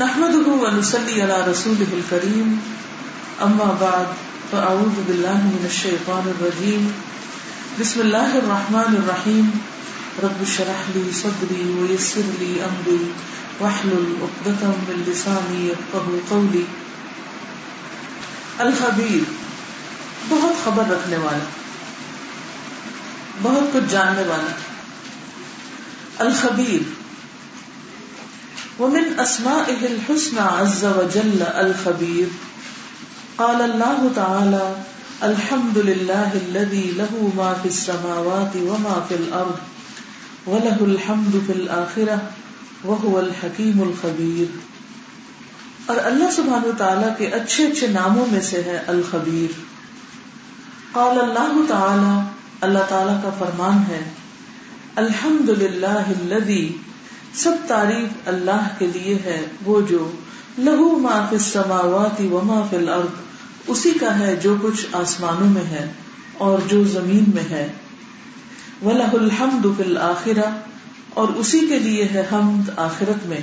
نحمده ونصلي على رسوله الكريم. أما بعد، فأعوذ بالله من الشيطان الرجيم. بسم الله الرحمن الرحيم. رب اشرح لي صدري ويسر لي أمري. واحلل عقدة من لساني يفقهوا قولي. الخبیر بہت خبر رکھنے والا، بہت کچھ جاننے والا. الخبیر ومن أسمائه الحسنى عز وجل الخبير. قال الله تعالى الحمد لله الذي له ما في السماوات وما في الأرض، وله الحمد في الآخرة، وهو الحكيم الخبير. اور اللہ سبحانہ وتعالی کے اچھے اچھے ناموں میں سے ہے الخبیر. قال اللہ تعالی اللہ تعالی کا فرمان ہے الحمد للہ الذي سب تعریف اللہ کے لیے ہے، وہ جو لہو ما فی السماوات و ما فی الارض، اسی کا ہے جو کچھ آسمانوں میں ہے اور جو زمین میں ہے۔ وَلَهُ الْحَمْدُ فِي الْآخِرَةِ اور اسی کے لیے ہے حمد آخرت میں۔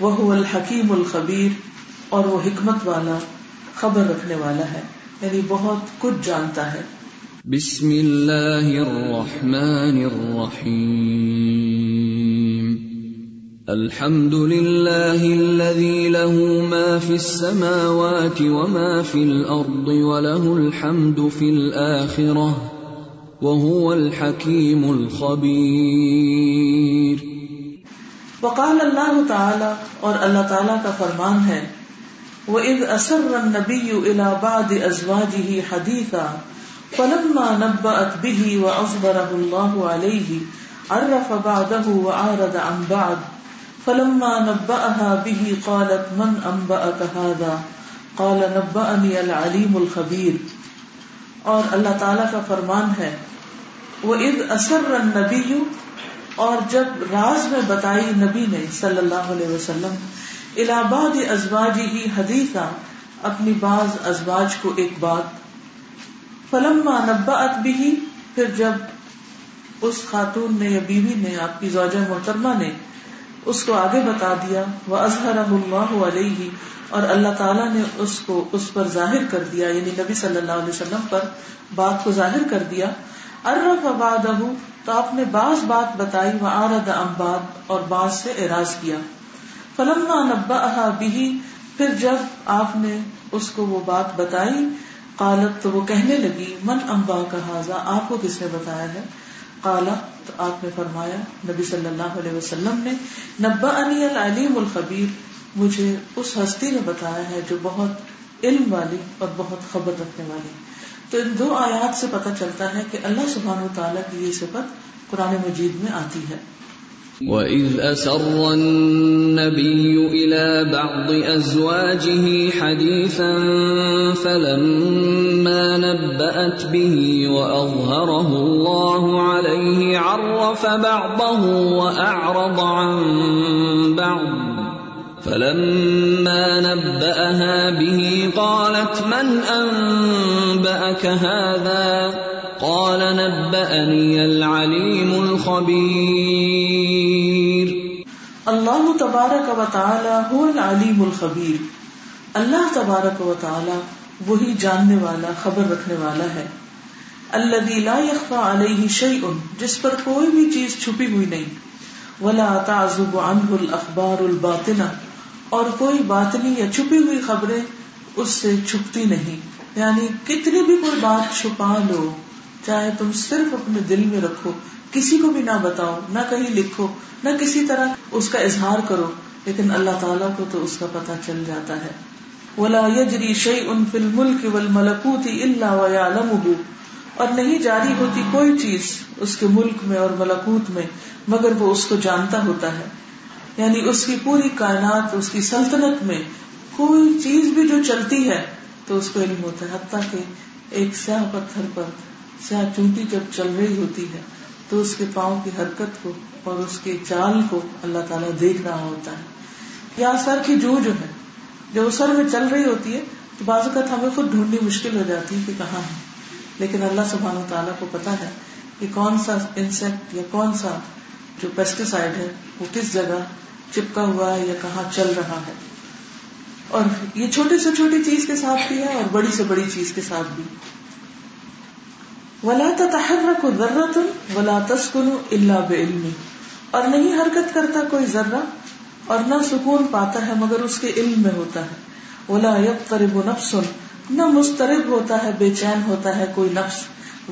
وہ الحکیم الخبیر، اور وہ حکمت والا، خبر رکھنے والا ہے۔ یعنی بہت کچھ جانتا ہے۔ بسم اللہ الرحمن الرحیم۔ الحمد لله الذي له ما في السماوات وما في الأرض وله الحمد في الآخرة وهو الحكيم الخبير وقال الله تعالى اور اللہ تعالی کا فرمان ہے، وَإِذْ أَسَرَّ النَّبِيُّ إِلَى بَعْدِ أَزْوَاجِهِ حَدِيثًا فَلَمَّا نَبَّأَتْ بِهِ وَأَصْبَرَهُ اللَّهُ عَلَيْهِ عَرَّفَ بَعْدَهُ وَعَارَدَ عَنْ بَعْدِ فلما نبأها به قالت من أنبأك هذا؟ قال، نبأني العليم الخبير. اور اللہ تعالی کا فرمان ہے وہ اد اثر النبی اور جب راز میں بتائی نبی نے صلی اللہ علیہ وسلم الہباد ازواجی ہی حدیثہ اپنی بعض ازواج کو ایک بات، فلما نبأت بھی پھر جب اس خاتون نے یا بیوی نے، آپ کی زوجہ محترمہ نے اس کو آگے بتا دیا وہ اظہر اللہ علیہ اور اللہ تعالیٰ نے اس کو اس پر ظاہر کر دیا یعنی نبی صلی اللہ علیہ وسلم پر بات کو ظاہر کر دیا۔ ارف اباد تو آپ نے بعض بات بتائی وہ آرد امباد اور بعض سے اعراض کیا۔ فلم نبا بھی پھر جب آپ نے اس کو وہ بات بتائی، قالت تو وہ کہنے لگی، من امبا کا حاضہ آپ کو کس نے بتایا ہے؟ کالا تو آپ نے فرمایا، نبی صلی اللہ علیہ وسلم نے نبا علی العلیم الخبیر، مجھے اس ہستی نے بتایا ہے جو بہت علم والی اور بہت خبر رکھنے والی۔ تو ان دو آیات سے پتہ چلتا ہے کہ اللہ سبحانہ و تعالیٰ کی یہ صفت قرآن مجید میں آتی ہے۔ وَإِذْ أَسَرَّ النَّبِيُّ إِلَى بَعْضِ أَزْوَاجِهِ حَدِيثًا فَلَمَّا نَبَّأَتْ بِهِ وَأَظْهَرَهُ اللَّهُ عَلَيْهِ عَرَّفَ بَعْضَهُ وَأَعْرَضَ عَن بَعْضٍ فَلَمَّا نَبَّأَهَا بِهِ قَالَتْ مَنْ أَنبَأَكَ هَذَا؟ قال نبأني العليم الخبير اللہ تبارک و تعالی هو العلیم الخبیر۔ اللہ تبارک و تعالی وہی جاننے والا، خبر رکھنے والا ہے۔ الذي لا يخفى عليه شيء جس پر کوئی بھی چیز چھپی ہوئی نہیں۔ ولا تعزب عنه الاخبار الباطنه اور کوئی باطنی یا چھپی ہوئی خبریں اس سے چھپتی نہیں۔ یعنی کتنی بھی کوئی بات چھپا لو، چاہے تم صرف اپنے دل میں رکھو کسی کو بھی نہ بتاؤ، نہ کہیں لکھو، نہ کسی طرح اس کا اظہار کرو، لیکن اللہ تعالیٰ کو تو اس کا پتہ چل جاتا ہے۔ ولا يجري شيء في الملك والملكوت الا ويعلمه۔ اور نہیں جاری ہوتی کوئی چیز اس کے ملک میں اور ملکوت میں، مگر وہ اس کو جانتا ہوتا ہے۔ یعنی اس کی پوری کائنات، اس کی سلطنت میں کوئی چیز بھی جو چلتی ہے، تو اس کو علم ہوتا ہے۔ حتیٰ کہ ایک سیاہ پتھر پر، سیاہ چونٹی جب چل رہی ہوتی ہے تو اس کے پاؤں کی حرکت کو اور اس کے چال کو اللہ تعالیٰ دیکھ رہا ہوتا ہے یا سر کی جو جو ہے، جب سر میں چل رہی ہوتی ہے، تو بعض اوقات ہمیں خود ڈھونڈنی مشکل ہو جاتی ہے کہ کہاں ہے۔ لیکن اللہ سبحانہ تعالیٰ کو پتا ہے کہ کون سا انسیکٹ یا کون سا جو پیسٹیسائڈ ہے، وہ کس جگہ چپکا ہوا ہے یا کہاں چل رہا ہے۔ اور یہ چھوٹی سے چھوٹی چیز کے ساتھ بھی ہے اور بڑی سے بڑی چیز کے ساتھ بھی۔ ولا تحرک ذرت ولا تسکن الا بعلم اور نہیں حرکت کرتا کوئی ذرہ اور نہ سکون پاتا ہے مگر اس کے علم میں ہوتا ہے۔ ولا یقترب نفس، نہ مسترب ہوتا ہے، بے چین ہوتا ہے کوئی نفس۔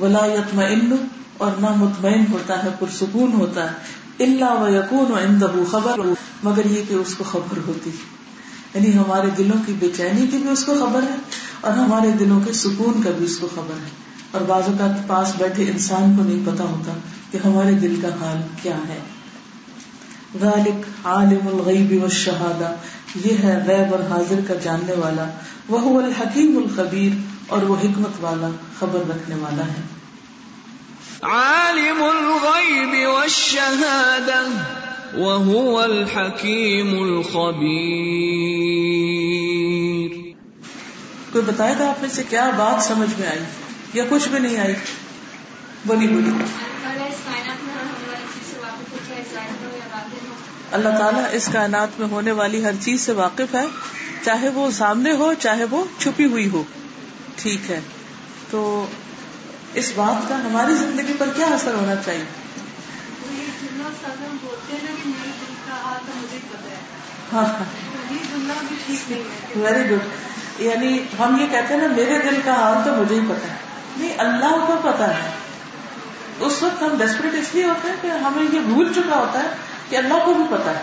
ولا یطمئن اور نہ مطمئن ہوتا ہے، پرسکون ہوتا ہے۔ اللہ و یقون و خبر۔ مگر یہ کہ اس کو خبر ہوتی یعنی ہمارے دلوں کی بے چینی کی بھی اس کو خبر ہے اور ہمارے دلوں کے سکون کا بھی اس کو خبر ہے۔ اور بعض اوقات پاس بیٹھے انسان کو نہیں پتا ہوتا کہ ہمارے دل کا حال کیا ہے۔ ذالک عالم الغیب والشہادہ یہ ہے غیب اور حاضر کا جاننے والا وہ الحکیم الخبیر اور وہ حکمت والا خبر رکھنے والا ہے۔ عالم الغیب والشہادہ وهو الحکیم الخبیر۔ کوئی بتائے گا آپ میں سے کیا بات سمجھ میں آئی؟ یا کچھ بھی نہیں آئی۔ بولی بولی۔ اللہ تعالیٰ اس کائنات میں ہونے والی ہر چیز سے واقف ہے۔ چاہے وہ سامنے ہو، چاہے وہ چھپی ہوئی ہو۔ ٹھیک ہے۔ تو اس بات کا ہماری زندگی پر کیا اثر ہونا چاہیے؟ ہاں, ہاں۔ ویری گڈ یعنی ہم یہ کہتے ہیں نا، میرے دل کا حال تو مجھے ہی پتا ہے۔ نہیں اللہ کو پتا ہے۔ اس وقت ہم ڈیسپریٹ اس لیے ہوتے ہیں کہ ہمیں یہ بھول چکا ہوتا ہے کہ اللہ کو بھی پتا ہے۔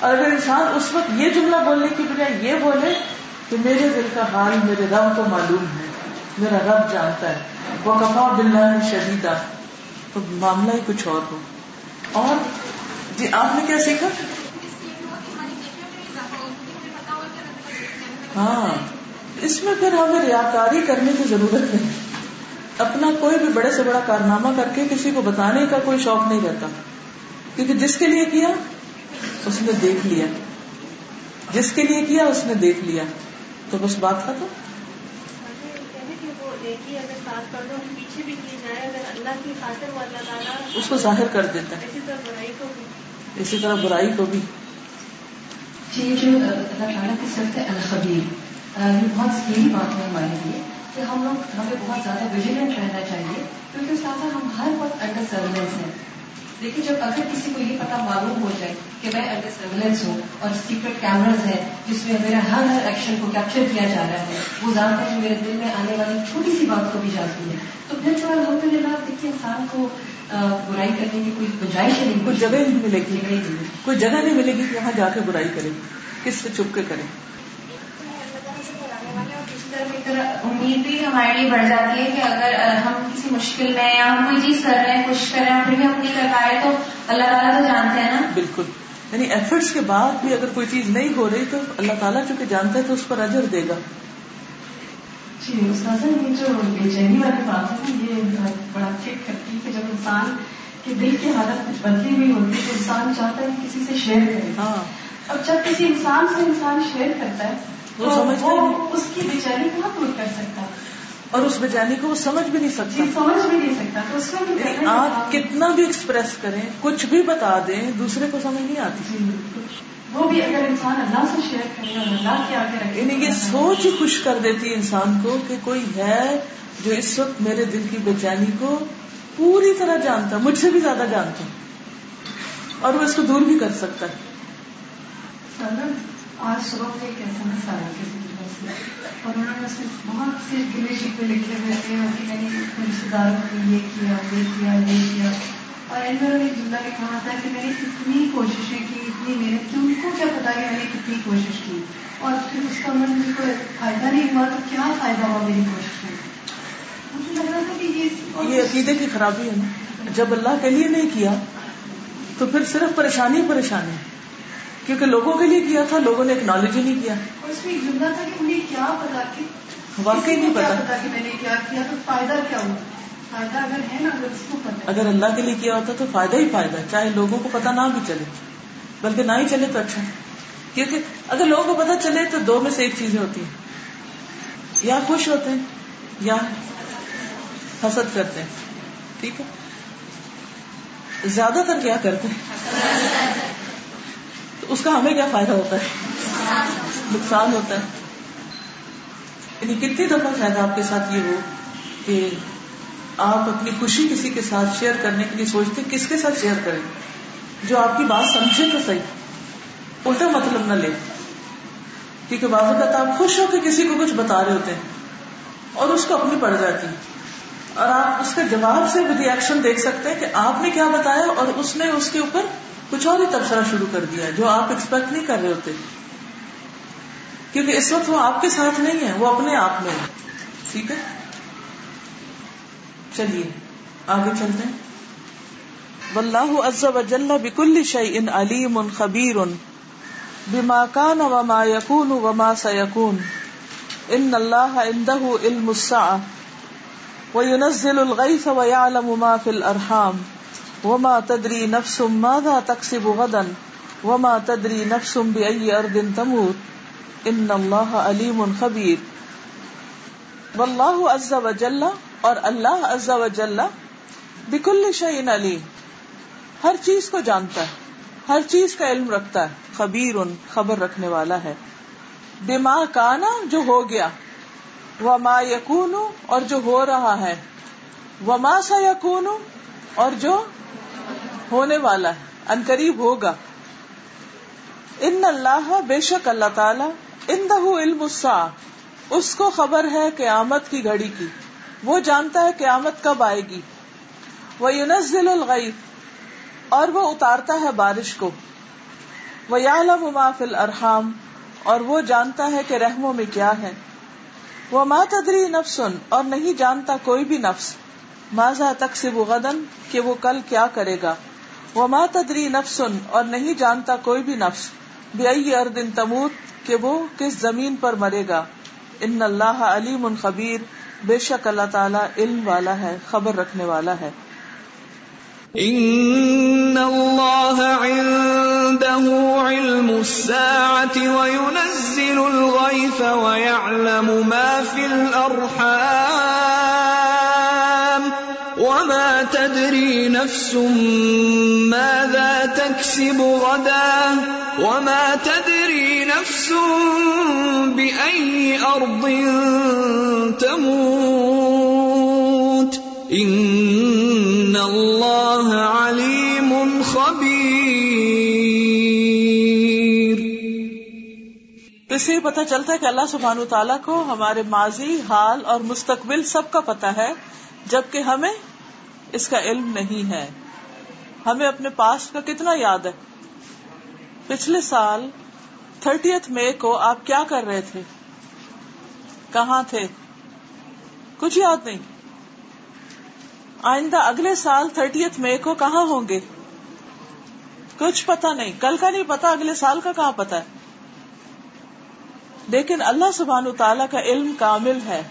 اور اگر انسان اس وقت یہ جملہ بولنے کی بجائے یہ بولے کہ میرے دل کا حال میرے رب کو معلوم ہے، میرا رب جانتا ہے۔ وہ کفا بلّہ شدیدہ تو معاملہ ہی کچھ اور ہو۔ اور جی آپ نے کیا سیکھا؟ ہاں۔ اس میں پھر ہمیں ریاکاری کرنے کی ضرورت نہیں۔ اپنا کوئی بھی بڑے سے بڑا کارنامہ کر کے کسی کو بتانے کا کوئی شوق نہیں رہتا۔ کیونکہ جس کے لیے کیا؟ اس نے دیکھ لیا۔ جس کے لیے کیا؟ اس نے دیکھ لیا۔ تو بس بات تھا تو اس کو ظاہر کر دیتا ہے۔ اسی طرح برائی کو بھی۔ جی جو اللہ تعالیٰ کی سب ہے الخبیر یہ بہت صحیح بات ہے ہمارے لیے کہ ہم لوگ ہمیں بہت زیادہ ویجیلنٹ رہنا چاہیے کیونکہ اس طرح ہم ہر وقت انڈر سرویلنس ہیں۔ لیکن جب اگر کسی کو یہ پتا معلوم ہو جائے کہ میں انڈر سرویلنس ہوں اور سیکرٹ کیمراز ہیں جس میں میرا ہر ہر ایکشن کو کیپچر کیا جا رہا ہے وہ جانتا ہے کہ میرے دل میں آنے والی چھوٹی سی بات کو بھی جانتی ہے۔ تو پھر جو الحمد للہ دیکھیے انسان کو برائی کرنے کی کوئی گنجائش نہیں۔ کوئی جگہ نہیں ملے گی۔ کوئی جگہ نہیں ملے گی کہ وہاں جا کے برائی کرے کس سے چپ کے کرے امید بھی ہمارے لیے بڑھ جاتی ہے کہ اگر ہم کسی مشکل میں یا ہم کوئی چیز کر رہے ہیں کوشش کر رہے ہیں پھر بھی ہم نہیں کر پا رہے تو اللہ تعالیٰ تو جانتے ہیں نا؟ بالکل۔ یعنی ایفرٹس کے بعد بھی اگر کوئی چیز نہیں ہو رہی تو اللہ تعالیٰ چونکہ جانتا ہے تو اس پر اجر دے گا۔ جی استاذ یہ جو بے چینی والی بات ہے یہ بڑا چیک کرتی ہے کہ جب انسان کے دل کی حالت کچھ بدلی ہوئی ہوتی ہے تو انسان چاہتا ہے کسی سے شیئر کرے۔ ہاں۔ اور جب کسی انسان سے انسان شیئر کرتا ہے وہ اس کی کہاں دور کر سکتا؟ اور اس بیچانی کو وہ سمجھ بھی نہیں جی سکتا۔ سمجھ بھی نہیں سکتا۔ آپ کتنا بھی ایکسپریس کریں کچھ بھی بتا دیں دوسرے کو سمجھ نہیں آتی۔ جی وہ بھی اگر انسان اللہ سے شیئر کرے اور اللہ کے آگے رکھے یعنی یہ سوچ ہی خوش کر دیتی ہے انسان کو کہ کوئی ہے جو اس وقت میرے دل کی بے چینی کو پوری طرح جانتا مجھ سے بھی زیادہ جانتا۔ اور وہ اس کو دور بھی کر سکتا ہے۔ آج صبح میں ایک ایسا مسئلہ آیا کسی سے۔ اور انہوں نے اس میں بہت سے گلے شکوے لکھے ہوئے تھے۔ کہ میں نے اپنے رشتے داروں نے یہ کیا یہ کیا یہ کیا۔ اور ان میں نے ایک جملہ میں کہا تھا کہ میں نے اتنی کوششیں کی، اتنی محنت کی۔ ان کو کیا پتا کہ میں نے کتنی کوشش کی۔ اور پھر اس کا من مجھے کوئی فائدہ نہیں ہوا تو کیا فائدہ ہوا میری کوشش میں؟ مجھے لگ رہا تھا کہ یہ یہ عقیدے کی خرابی ہے نا۔ جب اللہ کے لیے نہیں کیا تو پھر صرف پریشانی پریشانی کیونکہ لوگوں کے لیے کیا تھا؟ لوگوں نے اکنالج ہی نہیں کیا۔ اس میں جملہ تھا کہ انہیں کیا پتا کہ واقعی نہیں پتا۔ پتا کہ میں نے کیا کیا تو فائدہ کیا ہوا؟ فائدہ اگر ہے نا اگر اس کو پتا اگر اللہ کے لیے کیا ہوتا تو فائدہ ہی فائدہ چاہے لوگوں کو پتا نہ بھی چلے بلکہ نہ ہی چلے تو اچھا۔ کیونکہ اگر لوگوں کو پتا چلے تو دو میں سے ایک چیزیں ہوتی ہیں۔ یا خوش ہوتے ہیں یا حسد کرتے ہیں۔ ٹھیک ہے؟ زیادہ تر کیا کرتے ہیں؟ تو اس کا ہمیں کیا فائدہ ہوتا ہے؟ نقصان ہوتا ہے۔ یعنی کتنی دفعہ شاید آپ کے ساتھ یہ ہو کہ آپ اپنی خوشی کسی کے ساتھ شیئر کرنے کے لیے سوچتے کس کے ساتھ شیئر کریں؟ جو آپ کی بات سمجھے تو صحیح۔ الٹا مطلب نہ لے۔ کیونکہ بعض اوقات آپ خوش ہو کے کسی کو کچھ بتا رہے ہوتے ہیں اور اس کو اپنی پڑ جاتی اور آپ اس کے جواب سے بھی ایکشن دیکھ سکتے ہیں کہ آپ نے کیا بتایا اور اس نے اس کے اوپر کچھ اور ہی تبصرہ شروع کر دیا جو آپ ایکسپیکٹ نہیں کر رہے ہوتے۔ کیونکہ اس وقت وہ آپ کے ساتھ نہیں ہے، وہ اپنے آپ میں ہے۔ ٹھیک ہے؟ چلیے، آگے چلتے ہیں۔ واللہ عز وجل بكل شيء علیم خبیر بما كان وما يكون وما سيكون ان الله عنده علم الساعه وينزل الغيث ويعلم ما في الارحام۔ وما تدري نفس ماذا تكسب غدا وما تدري نفس باي ارض تموت ان الله علیم خبیر واللہ عز وجل اور اللہ عز وجل بكل شيء علیم ہر چیز کو جانتا ہے، ہر چیز کا علم رکھتا ہے، خبیر ان خبر رکھنے والا ہے۔ بما کانا جو ہو گیا وہ ما یقون اور جو ہو رہا ہے۔ وہ ما سا یقون اور جو ہونے والا ہے، ان قریب ہوگا۔ ان اللہ، بے شک اللہ تعالی ان دہ علم اس کو خبر ہے قیامت کی گھڑی کی۔ وہ جانتا ہے قیامت کب آئے گی۔ وہ یونزل الغیب اور وہ اتارتا ہے بارش کو۔ وہ یا فل ارحام اور وہ جانتا ہے کہ رحموں میں کیا ہے۔ وہ ماں تدری نفسن اور نہیں جانتا کوئی بھی نفس۔ ماضا تک سے وہ غدن کہ وہ کل کیا کرے گا۔ وہ ماں تدری نفسن، اور نہیں جانتا کوئی بھی نفس۔ بے اردن تموت، کہ وہ کس زمین پر مرے گا۔ ان اللہ علیم خبیر بے شک اللہ تعالیٰ علم والا ہے، خبر رکھنے والا ہے۔ ان اللہ عنده علم الساعة وينزل الغيث ويعلم ما في الارحام تدري نفس ماذا تكسب غدا وما تدري نفس بأي أرض تموت ان اللہ علیم خبیر اس سے پتہ چلتا ہے کہ اللہ سبحانہ تعالیٰ کو ہمارے ماضی، حال اور مستقبل سب کا پتا ہے، جبکہ ہمیں اس کا علم نہیں ہے۔ ہمیں اپنے پاس کا کتنا یاد ہے۔ پچھلے سال تھرٹیتھ مئی کو آپ کیا کر رہے تھے؟ کہاں تھے؟ کچھ یاد نہیں۔ آئندہ اگلے سال تھرٹیتھ مئی کو کہاں ہوں گے؟ کچھ پتا نہیں۔ کل کا نہیں پتا اگلے سال کا کہاں پتا ہے؟ لیکن اللہ سبحان تعالیٰ کا علم کامل ہے۔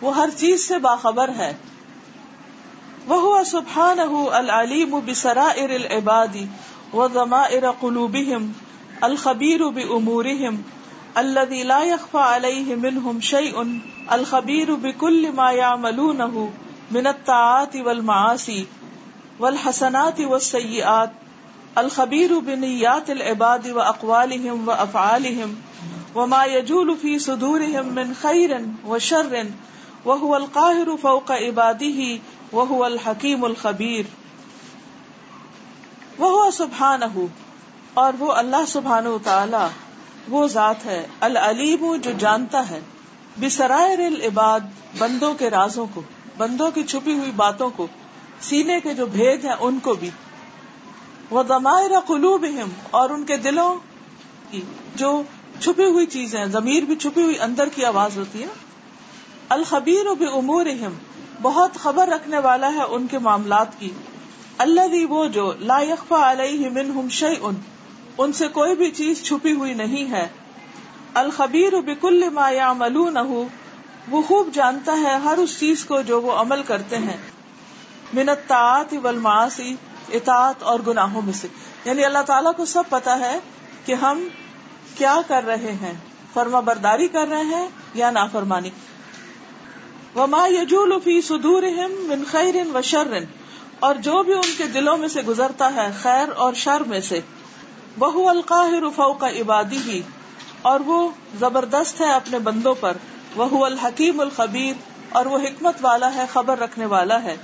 وہ ہر چیز سے باخبر ہے۔ وہ سبحان العلیم بسرا ار العبادی و ضما ار قلوبہم الخبیر بامورہم الذي لا يخفى عليه منهم شيء، الخبير بكل ما يعملونه من الطاعات والمعاصي والحسنات والسيئات، الخبير بنيات العباد واقوالهم وافعالهم وما يجول في صدورهم من خير وشر وهو القاهر فوق عباده وهو الحكيم الخبير. وهو سبحانه، اور وہ اللہ سبحانہ تعالی وہ ذات ہے، العلیم جو جانتا ہے، بسرائر العباد، بندوں کے رازوں کو، بندوں کی چھپی ہوئی باتوں کو، سینے کے جو بھید ہیں ان کو بھی۔ وہ دمائر قلوب اور ان کے دلوں کی جو چھپی ہوئی چیزیں ضمیر بھی چھپی ہوئی اندر کی آواز ہوتی ہے۔ الخبیر و امور بہت خبر رکھنے والا ہے ان کے معاملات کی۔ اللہ بھی وہ جو لا یخفا علیہ منہم شیئن، ان سے کوئی بھی چیز چھپی ہوئی نہیں ہے۔ الخبیر بکل ما یعملونہ وہ خوب جانتا ہے ہر اس چیز کو جو وہ عمل کرتے ہیں۔ منت والمعاصی، اطاعت اور گناہوں میں سے۔ یعنی اللہ تعالیٰ کو سب پتا ہے کہ ہم کیا کر رہے ہیں۔ فرما برداری کر رہے ہیں یا نافرمانی۔ وما یجول فی صدورہم من خیر و شر اور جو بھی ان کے دلوں میں سے گزرتا ہے خیر اور شر میں سے۔ وہ القاہر فوق عبادی ہی اور وہ زبردست ہے اپنے بندوں پر۔ وہ الحکیم الخبیر اور وہ حکمت والا ہے، خبر رکھنے والا ہے۔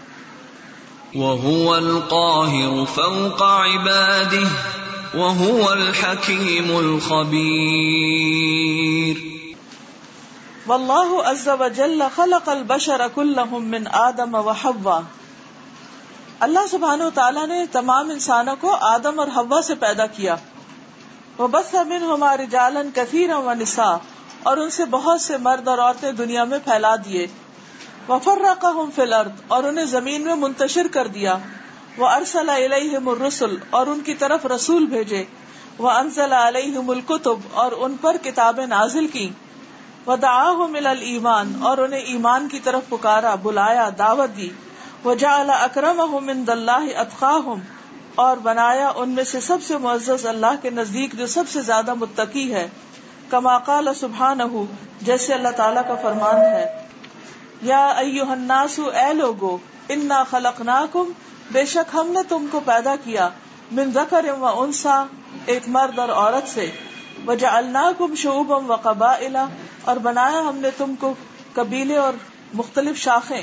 وهو القاهر فوق عباده۔ وهو الحكيم الخبير۔ والله عز وجل خلق البشر كلهم من آدم وحوا اللہ سبحانہ و تعالیٰ نے تمام انسانوں کو آدم اور حوا سے پیدا کیا. وہ بس من ہمارے جالن کثیر و نسا اور ان سے بہت سے مرد اور عورتیں دنیا میں پھیلا دیے. وفرقهم فی الارض اور انہیں زمین میں منتشر کر دیا. وہ ارسل علیہم الرسل اور ان کی طرف رسول بھیجے. وہ انزل علیہم الکتب اور ان پر کتابیں نازل کی وہ دعاہم الایمان، اور انہیں ایمان کی طرف پکارا، بلایا، دعوت دی۔ وہ جعل اکرمہم عند اللہ اتقاہم، اور بنایا ان میں سے سب سے معزز اللہ کے نزدیک جو سب سے زیادہ متقی ہے۔ کما قال سبحانہ جیسے اللہ تعالیٰ کا فرمان ہے۔ یا ایوہ الناس، اے لوگو، انا خلقناکم، بے شک ہم نے تم کو پیدا کیا، من ذکر و انسا، ایک مرد اور عورت سے۔ وجعلناکم شعوبا و قبائل اور بنایا ہم نے تم کو قبیلے اور مختلف شاخیں۔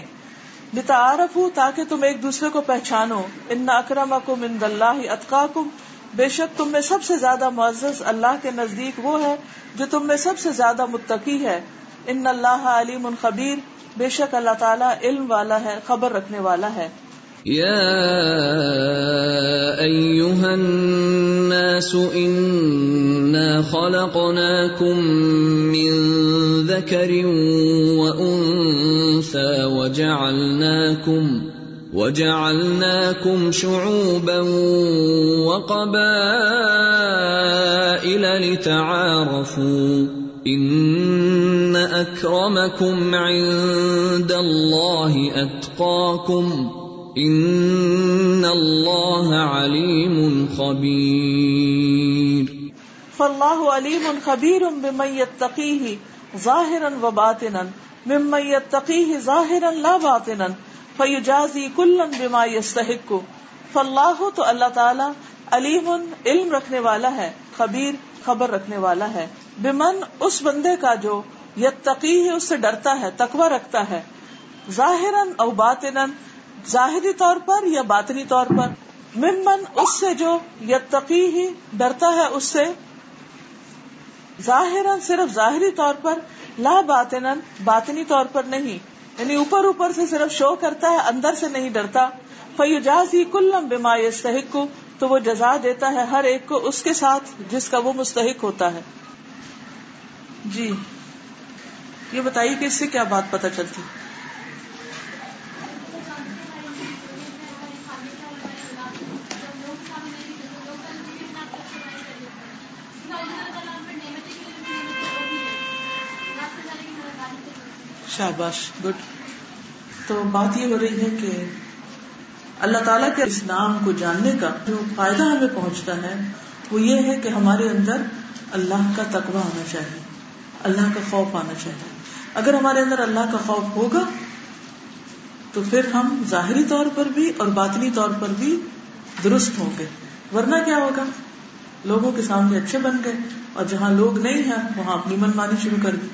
لتعارفوا تاکہ تم ایک دوسرے کو پہچانو۔ ان اکرمکم عند اللہ اتقاکم۔ بے شک تم میں سب سے زیادہ معزز اللہ کے نزدیک وہ ہے جو تم میں سب سے زیادہ متقی ہے۔ ان اللہ علیم خبیر۔ بے شک اللہ تعالیٰ علم والا ہے، خبر رکھنے والا ہے۔ يا أيها الناس إنا خلقناكم من ذكر وأنثى وجعلناكم وجعلناكم شعوبا وقبائل لتعارفوا ان اکرمکم عند اللہ اتقاکم ان اللہ علیم خبیر فاللہ علیم خبیر بمن یتقیہ ظاہرا و باطنا ممن یتقیہ ظاہرا لا باطنا فیجازی کلا بما یستحق فاللہ تو اللہ تعالی علیم علم رکھنے والا ہے، خبیر خبر رکھنے والا ہے۔ بمن اس بندے کا جو یتقی ہے اس سے ڈرتا ہے، تقوی رکھتا ہے۔ ظاہر او باطن ظاہری طور پر یا باطنی طور پر۔ ممن اس سے جو یتقی ہی ڈرتا ہے، اس سے ظاہر صرف ظاہری طور پر، لا باطن باطنی طور پر نہیں۔ یعنی اوپر اوپر سے صرف شو کرتا ہے، اندر سے نہیں ڈرتا۔ فیوجاز ہی کلم بما یستحق، تو وہ جزا دیتا ہے ہر ایک کو اس کے ساتھ جس کا وہ مستحق ہوتا ہے۔ جی۔ یہ بتائیے کہ اس سے کیا بات پتا چلتی؟ شاباش گڈ تو بات یہ ہو رہی ہے کہ اللہ تعالیٰ کے اس نام کو جاننے کا جو فائدہ ہمیں پہنچتا ہے، وہ یہ ہے کہ ہمارے اندر اللہ کا تقوی آنا چاہیے، اللہ کا خوف آنا چاہیے۔ اگر ہمارے اندر اللہ کا خوف ہوگا، تو پھر ہم ظاہری طور پر بھی اور باطنی طور پر بھی درست ہوں گے۔ ورنہ کیا ہوگا؟ لوگوں کے سامنے اچھے بن گئے اور جہاں لوگ نہیں ہیں، وہاں اپنی من مانی شروع کر دی۔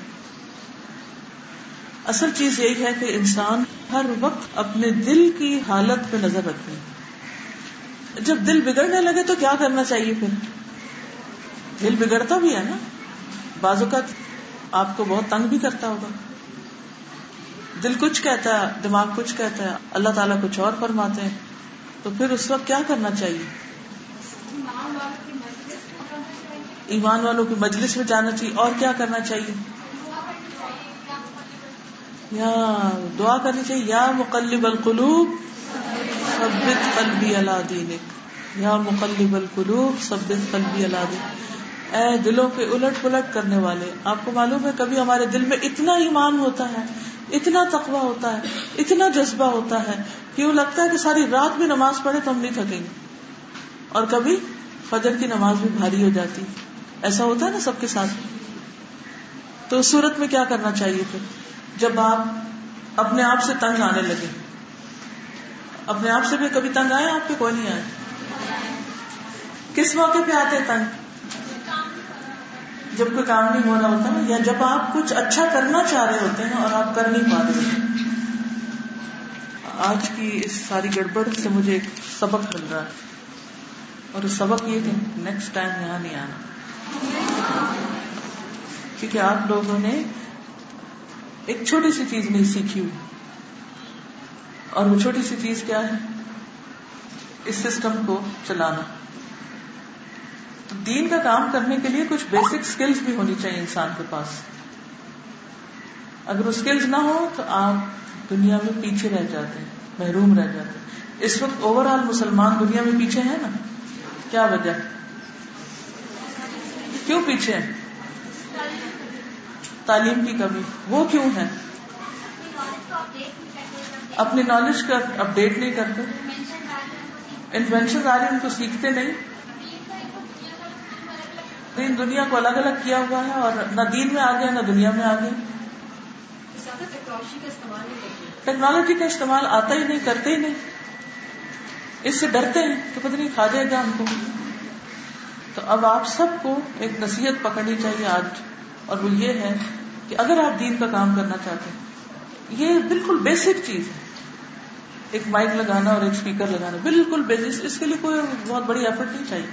اصل چیز یہی ہے کہ انسان ہر وقت اپنے دل کی حالت پہ نظر رکھے۔ جب دل بگڑنے لگے تو کیا کرنا چاہیے پھر؟ دل بگڑتا بھی ہے نا۔ بعض اوقات آپ کو بہت تنگ بھی کرتا ہوگا۔ دل کچھ کہتا ہے، دماغ کچھ کہتا ہے، اللہ تعالیٰ کچھ اور فرماتے ہیں۔ تو پھر اس وقت کیا کرنا چاہیے؟ ایمان والوں کی مجلس میں جانا چاہیے۔ اور کیا کرنا چاہیے؟ یا دعا کرنی چاہیے، یا مقلب القلوب، ثبت قلبی اللہ دینک۔ یا مقلب القلوب، ثبت قلبی اللہ دینک۔ اے دلوں کے الٹ پلٹ کرنے والے، آپ کو معلوم ہے کبھی ہمارے دل میں اتنا ایمان ہوتا ہے، اتنا تقوی ہوتا ہے، اتنا جذبہ ہوتا ہے کہ وہ لگتا ہے کہ ساری رات بھی نماز پڑھے تو ہم نہیں تھکیں گے؟ اور کبھی فجر کی نماز بھی بھاری ہو جاتی۔ ایسا ہوتا ہے نا سب کے ساتھ؟ تو اس صورت میں کیا کرنا چاہیے پھر؟ جب آپ اپنے آپ سے تنگ آنے لگے۔ اپنے آپ سے بھی کبھی تنگ آئے، آپ پہ کوئی نہیں آئے۔ کس موقع پہ آتے تنگ؟ جب کوئی کام نہیں ہو رہا ہوتا نا، یا جب آپ کچھ اچھا کرنا چاہ رہے ہوتے ہیں اور آپ کر نہیں پا رہے ہوتے۔ آج کی اس ساری گڑبڑ سے مجھے ایک سبق مل رہا ہے۔ اور سبق یہ کہ نیکسٹ ٹائم یہاں نہیں آنا۔ کیونکہ آپ لوگوں نے ایک چھوٹی سی چیز نہیں سیکھی ہوئی۔ اور وہ چھوٹی سی چیز کیا ہے؟ اس سسٹم کو چلانا۔ تو دین کا کام کرنے کے لیے کچھ بیسک اسکلس بھی ہونی چاہیے انسان کے پاس۔ اگر وہ اسکلس نہ ہو تو آپ دنیا میں پیچھے رہ جاتے ہیں، محروم رہ جاتے ہیں۔ اس وقت اوور آل مسلمان دنیا میں پیچھے ہیں نا؟ کیا وجہ؟ کیوں پیچھے ہیں؟ تعلیم کی کمی۔ وہ کیوں ہے؟ اپنی نالج کا اپڈیٹ نہیں کرتے۔ انوینشن آ رہی ان کو سیکھتے نہیں۔ دین دنیا کو الگ الگ کیا ہوا ہے اور نہ دین میں آگے، نہ دنیا میں آگے۔ ٹیکنالوجی کا استعمال آتا ہی نہیں، کرتے ہی نہیں۔ اس سے ڈرتے ہیں کہ پتہ نہیں کھا جائے گا ہم کو۔ تو اب آپ سب کو ایک نصیحت پکڑنی چاہیے آج۔ اور وہ یہ ہے کہ اگر آپ دین کا کام کرنا چاہتے ہیں، یہ بالکل بیسک چیز ہے۔ ایک مائک لگانا اور ایک اسپیکر لگانا، بالکل بیسک اس کے لیے کوئی بہت بڑی ایفرٹ نہیں چاہیے۔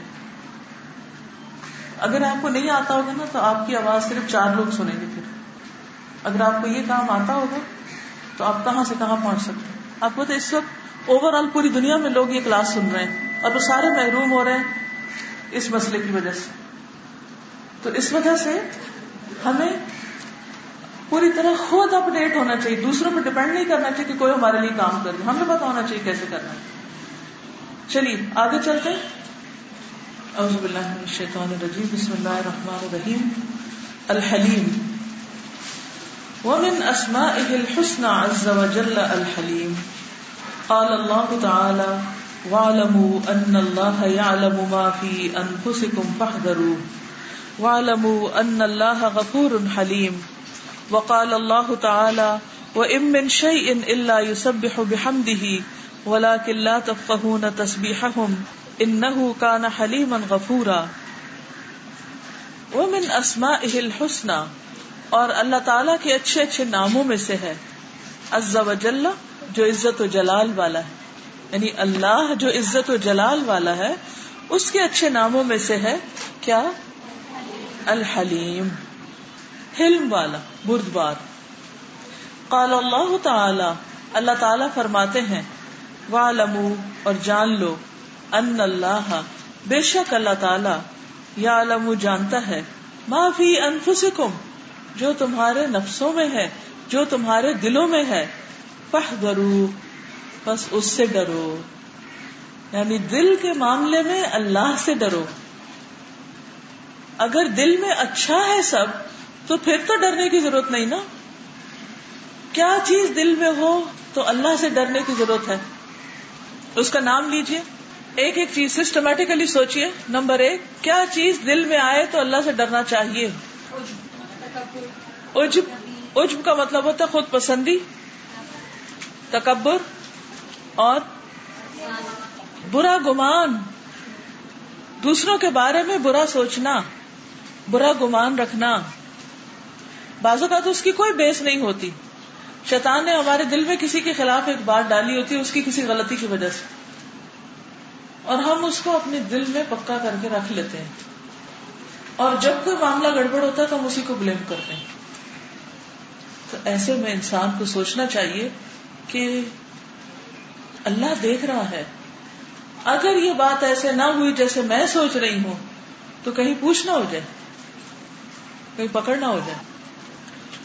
اگر آپ کو نہیں آتا ہوگا نا، تو آپ کی آواز صرف چار لوگ سنیں گے پھر۔ اگر آپ کو یہ کام آتا ہوگا، تو آپ کہاں سے کہاں پہنچ سکتے ہیں؟ آپ کو تو اس وقت اوور آل پوری دنیا میں لوگ یہ کلاس سن رہے ہیں۔ اور وہ سارے محروم ہو رہے ہیں اس مسئلے کی وجہ سے۔ تو اس وجہ سے ہمیں پوری طرح خود اپڈیٹ ہونا چاہیے، دوسروں پہ ڈپینڈ نہیں کرنا چاہیے کہ کوئی ہمارے لیے کام کرے ہمیں پتا ہونا چاہیے کیسے کرنا ہے۔ چلیے، آگے چلتے اعوذ باللہ من الشیطان الرجیم، بسم اللہ الرحمن الرحیم۔ الحلیم۔ ومن اسمائه الحسنى عز وجل الحلیم قال الله تعالى، واعلموا ان الله يعلم ما في انفسكم فاحذروه۔ واعلموا ان الله غفور حليم وقال الله تعالى وان من شيء الا يسبح بحمده ولكن لا تفقهون تسبيحهم انه كان حليما غفورا. ومن اسمائه الحسنى، اور اللہ تعالی کے اچھے اچھے ناموں میں سے ہے. عز و جل جو عزت و جلال والا ہے. یعنی اللہ جو عزت و جلال والا ہے، اس کے اچھے ناموں میں سے ہے کیا؟ الحلیم، حلم والا، بردبار۔ قال اللہ تعالی اللہ تعالی فرماتے ہیں، وَعْلَمُوا اور جان لو ان اللہ بے شک اللہ تعالی یا علم جانتا ہے۔ ما فی انفسکم جو تمہارے نفسوں میں ہے، جو تمہارے دلوں میں ہے۔ پہ درو بس اس سے ڈرو۔ یعنی دل کے معاملے میں اللہ سے ڈرو۔ اگر دل میں اچھا ہے سب، تو پھر تو ڈرنے کی ضرورت نہیں نا؟ کیا چیز دل میں ہو تو اللہ سے ڈرنے کی ضرورت ہے؟ اس کا نام لیجیے۔ ایک ایک چیز سسٹمیٹیکلی سوچیے نمبر ایک، کیا چیز دل میں آئے تو اللہ سے ڈرنا چاہیے؟ عجب۔ عجب کا مطلب ہوتا ہے خود پسندی، تکبر اور برا گمان۔ دوسروں کے بارے میں برا سوچنا۔ برا گمان رکھنا۔ بازو کا تو اس کی کوئی بیس نہیں ہوتی۔ شیطان نے ہمارے دل میں کسی کے خلاف ایک بات ڈالی ہوتی ہے اس کی کسی غلطی کی وجہ سے۔ اور ہم اس کو اپنے دل میں پکا کر کے رکھ لیتے ہیں۔ اور جب کوئی معاملہ گڑبڑ ہوتا ہے تو ہم اسی کو بلیم کرتے ہیں۔ تو ایسے میں انسان کو سوچنا چاہیے کہ اللہ دیکھ رہا ہے۔ اگر یہ بات ایسے نہ ہوئی جیسے میں سوچ رہی ہوں، تو کہیں پوچھنا ہو جائے۔ کہیں پکڑ نہ ہو جائے۔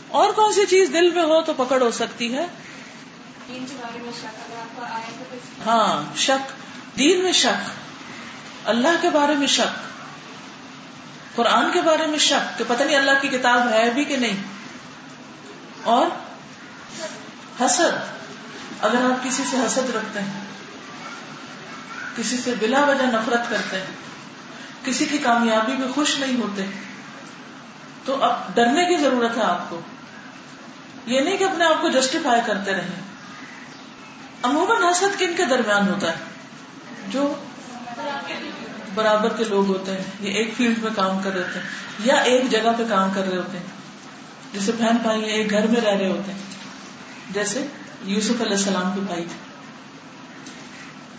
اور کون سی چیز دل میں ہو تو پکڑ ہو سکتی ہے؟ ہاں شک۔ دین میں شک۔ اللہ کے بارے میں شک۔ قرآن کے بارے میں شک کہ پتہ نہیں اللہ کی کتاب ہے بھی کہ نہیں۔ اور حسد۔ اگر آپ کسی سے حسد رکھتے ہیں کسی سے بلا وجہ نفرت کرتے ہیں کسی کی کامیابی میں خوش نہیں ہوتے تو اب ڈرنے کی ضرورت ہے آپ کو۔ یہ نہیں کہ اپنے آپ کو جسٹیفائی کرتے رہیں۔ عموماً حسد کن کے درمیان ہوتا ہے؟ جو برابر کے لوگ ہوتے ہیں یا ایک فیلڈ میں کام کر رہے ہوتے ہیں، یا ایک جگہ پہ کام کر رہے ہوتے ہیں۔ جیسے بہن بھائی ایک گھر میں رہ رہے ہوتے ہیں۔ جیسے یوسف علیہ السلام کے بھائی تھے۔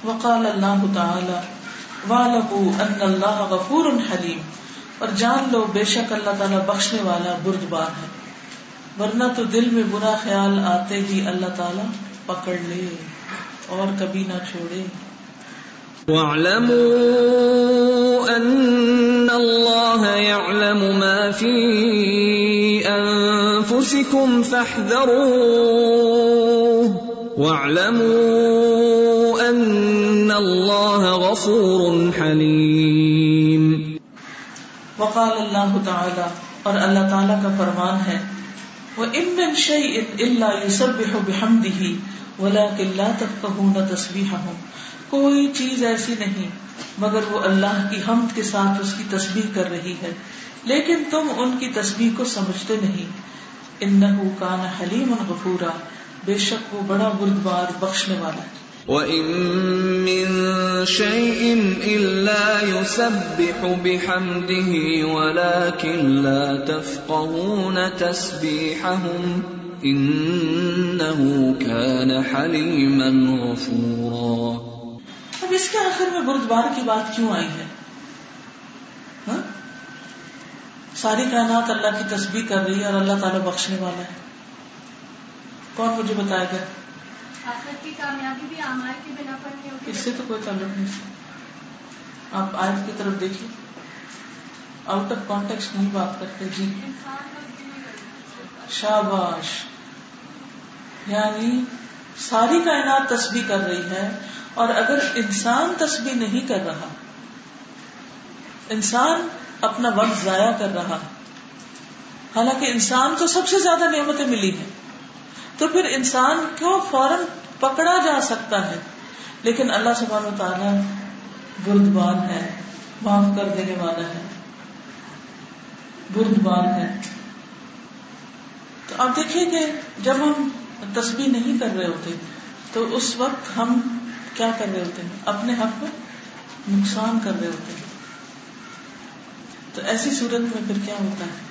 وقال اللہ تعالی وَعْلَمُوا أَنَّ اللَّهَ غَفُورٌ حَلِيمٌ اور جان لو بے شک اللہ تعالیٰ بخشنے والا بردبار ہے۔ ورنہ تو دل میں برا خیال آتے ہی اللہ تعالیٰ پکڑ لے اور کبھی نہ چھوڑے۔ وَاعْلَمُوا أَنَّ اللَّهَ يَعْلَمُ مَا فِي أَنفُسِكُمْ فَاحْذَرُوهُ۔ وَاعْلَمُوا أَنَّ اللَّهَ غَفُورٌ حَلِيمٌ وقال اللہ تعالی، اور اللہ تعالیٰ کا فرمان ہے وہ امن وَإِن مِّن شَيْءٍ إِلَّا يُسَبِّحُ بِحَمْدِهِ وَلَكِن لَّا تَفْقَهُونَ تَسْبِيحَهُمْ۔ کوئی چیز ایسی نہیں، مگر وہ اللہ کی حمد کے ساتھ اس کی تسبیح کر رہی ہے۔ لیکن تم ان کی تسبیح کو سمجھتے نہیں۔ انہو کان حلیم غفورا۔ بے شک وہ بڑا بردبار بخشنے والا ہے۔ وَإِن مِّن شَيْءٍ إِلَّا يُسَبِّحُ بِحَمْدِهِ وَلَكِن لَّا تَفْقَهُونَ تَسْبِيحَهُمْ إِنَّهُ كَانَ حَلِيمًا غَفُورًا اب اس کے آخر میں بردبار کی بات کیوں آئی ہے؟ ہاں؟ ساری کائنات اللہ کی تسبیح کر رہی ہے اور اللہ تعالیٰ بخشنے والا ہے۔ کون مجھے بتایا گیا آخرت کی کامیابی بھی آمار بنا پر نہیں ہوگی اس سے تو کوئی تعلق نہیں آپ آیت کی طرف دیکھیے۔ آؤٹ آف کانٹیکس نہیں بات کرتے جی۔ شاباش۔ یعنی ساری کائنات تسبیح کر رہی ہے اور اگر انسان تسبیح نہیں کر رہا، انسان اپنا وقت ضائع کر رہا، حالانکہ انسان کو سب سے زیادہ نعمتیں ملی ہیں۔ تو پھر انسان کیوں فوراً پکڑا جا سکتا ہے؟ لیکن اللہ سبحانہ و تعالیٰ بردبان ہے، معاف کر دینے والا ہے۔ بردبان ہے۔ تو آپ دیکھیے کہ جب ہم تسبیح نہیں کر رہے ہوتے، تو اس وقت ہم کیا کر رہے ہوتے؟ ہیں اپنے حق میں نقصان کر رہے ہوتے۔ ہیں تو ایسی صورت میں پھر کیا ہوتا ہے؟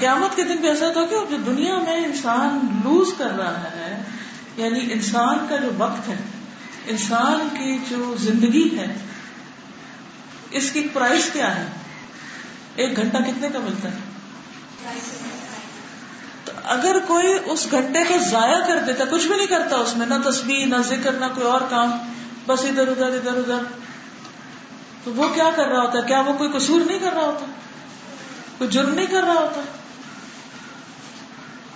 قیامت کے دن بھی ایسا تھا کہ جو دنیا میں انسان لوز کر رہا ہے یعنی انسان کا جو وقت ہے، انسان کی جو زندگی ہے، اس کی پرائز کیا ہے؟ ایک گھنٹہ کتنے کا ملتا ہے؟ تو اگر کوئی اس گھنٹے کو ضائع کر دیتا، کچھ بھی نہیں کرتا اس میں، نہ تصویر نہ ذکر، نہ کوئی اور کام، بس ادھر ادھر ادھر ادھر۔ تو وہ کیا کر رہا ہوتا ہے؟ کیا وہ کوئی قصور نہیں کر رہا ہوتا؟ کوئی جرم نہیں کر رہا ہوتا؟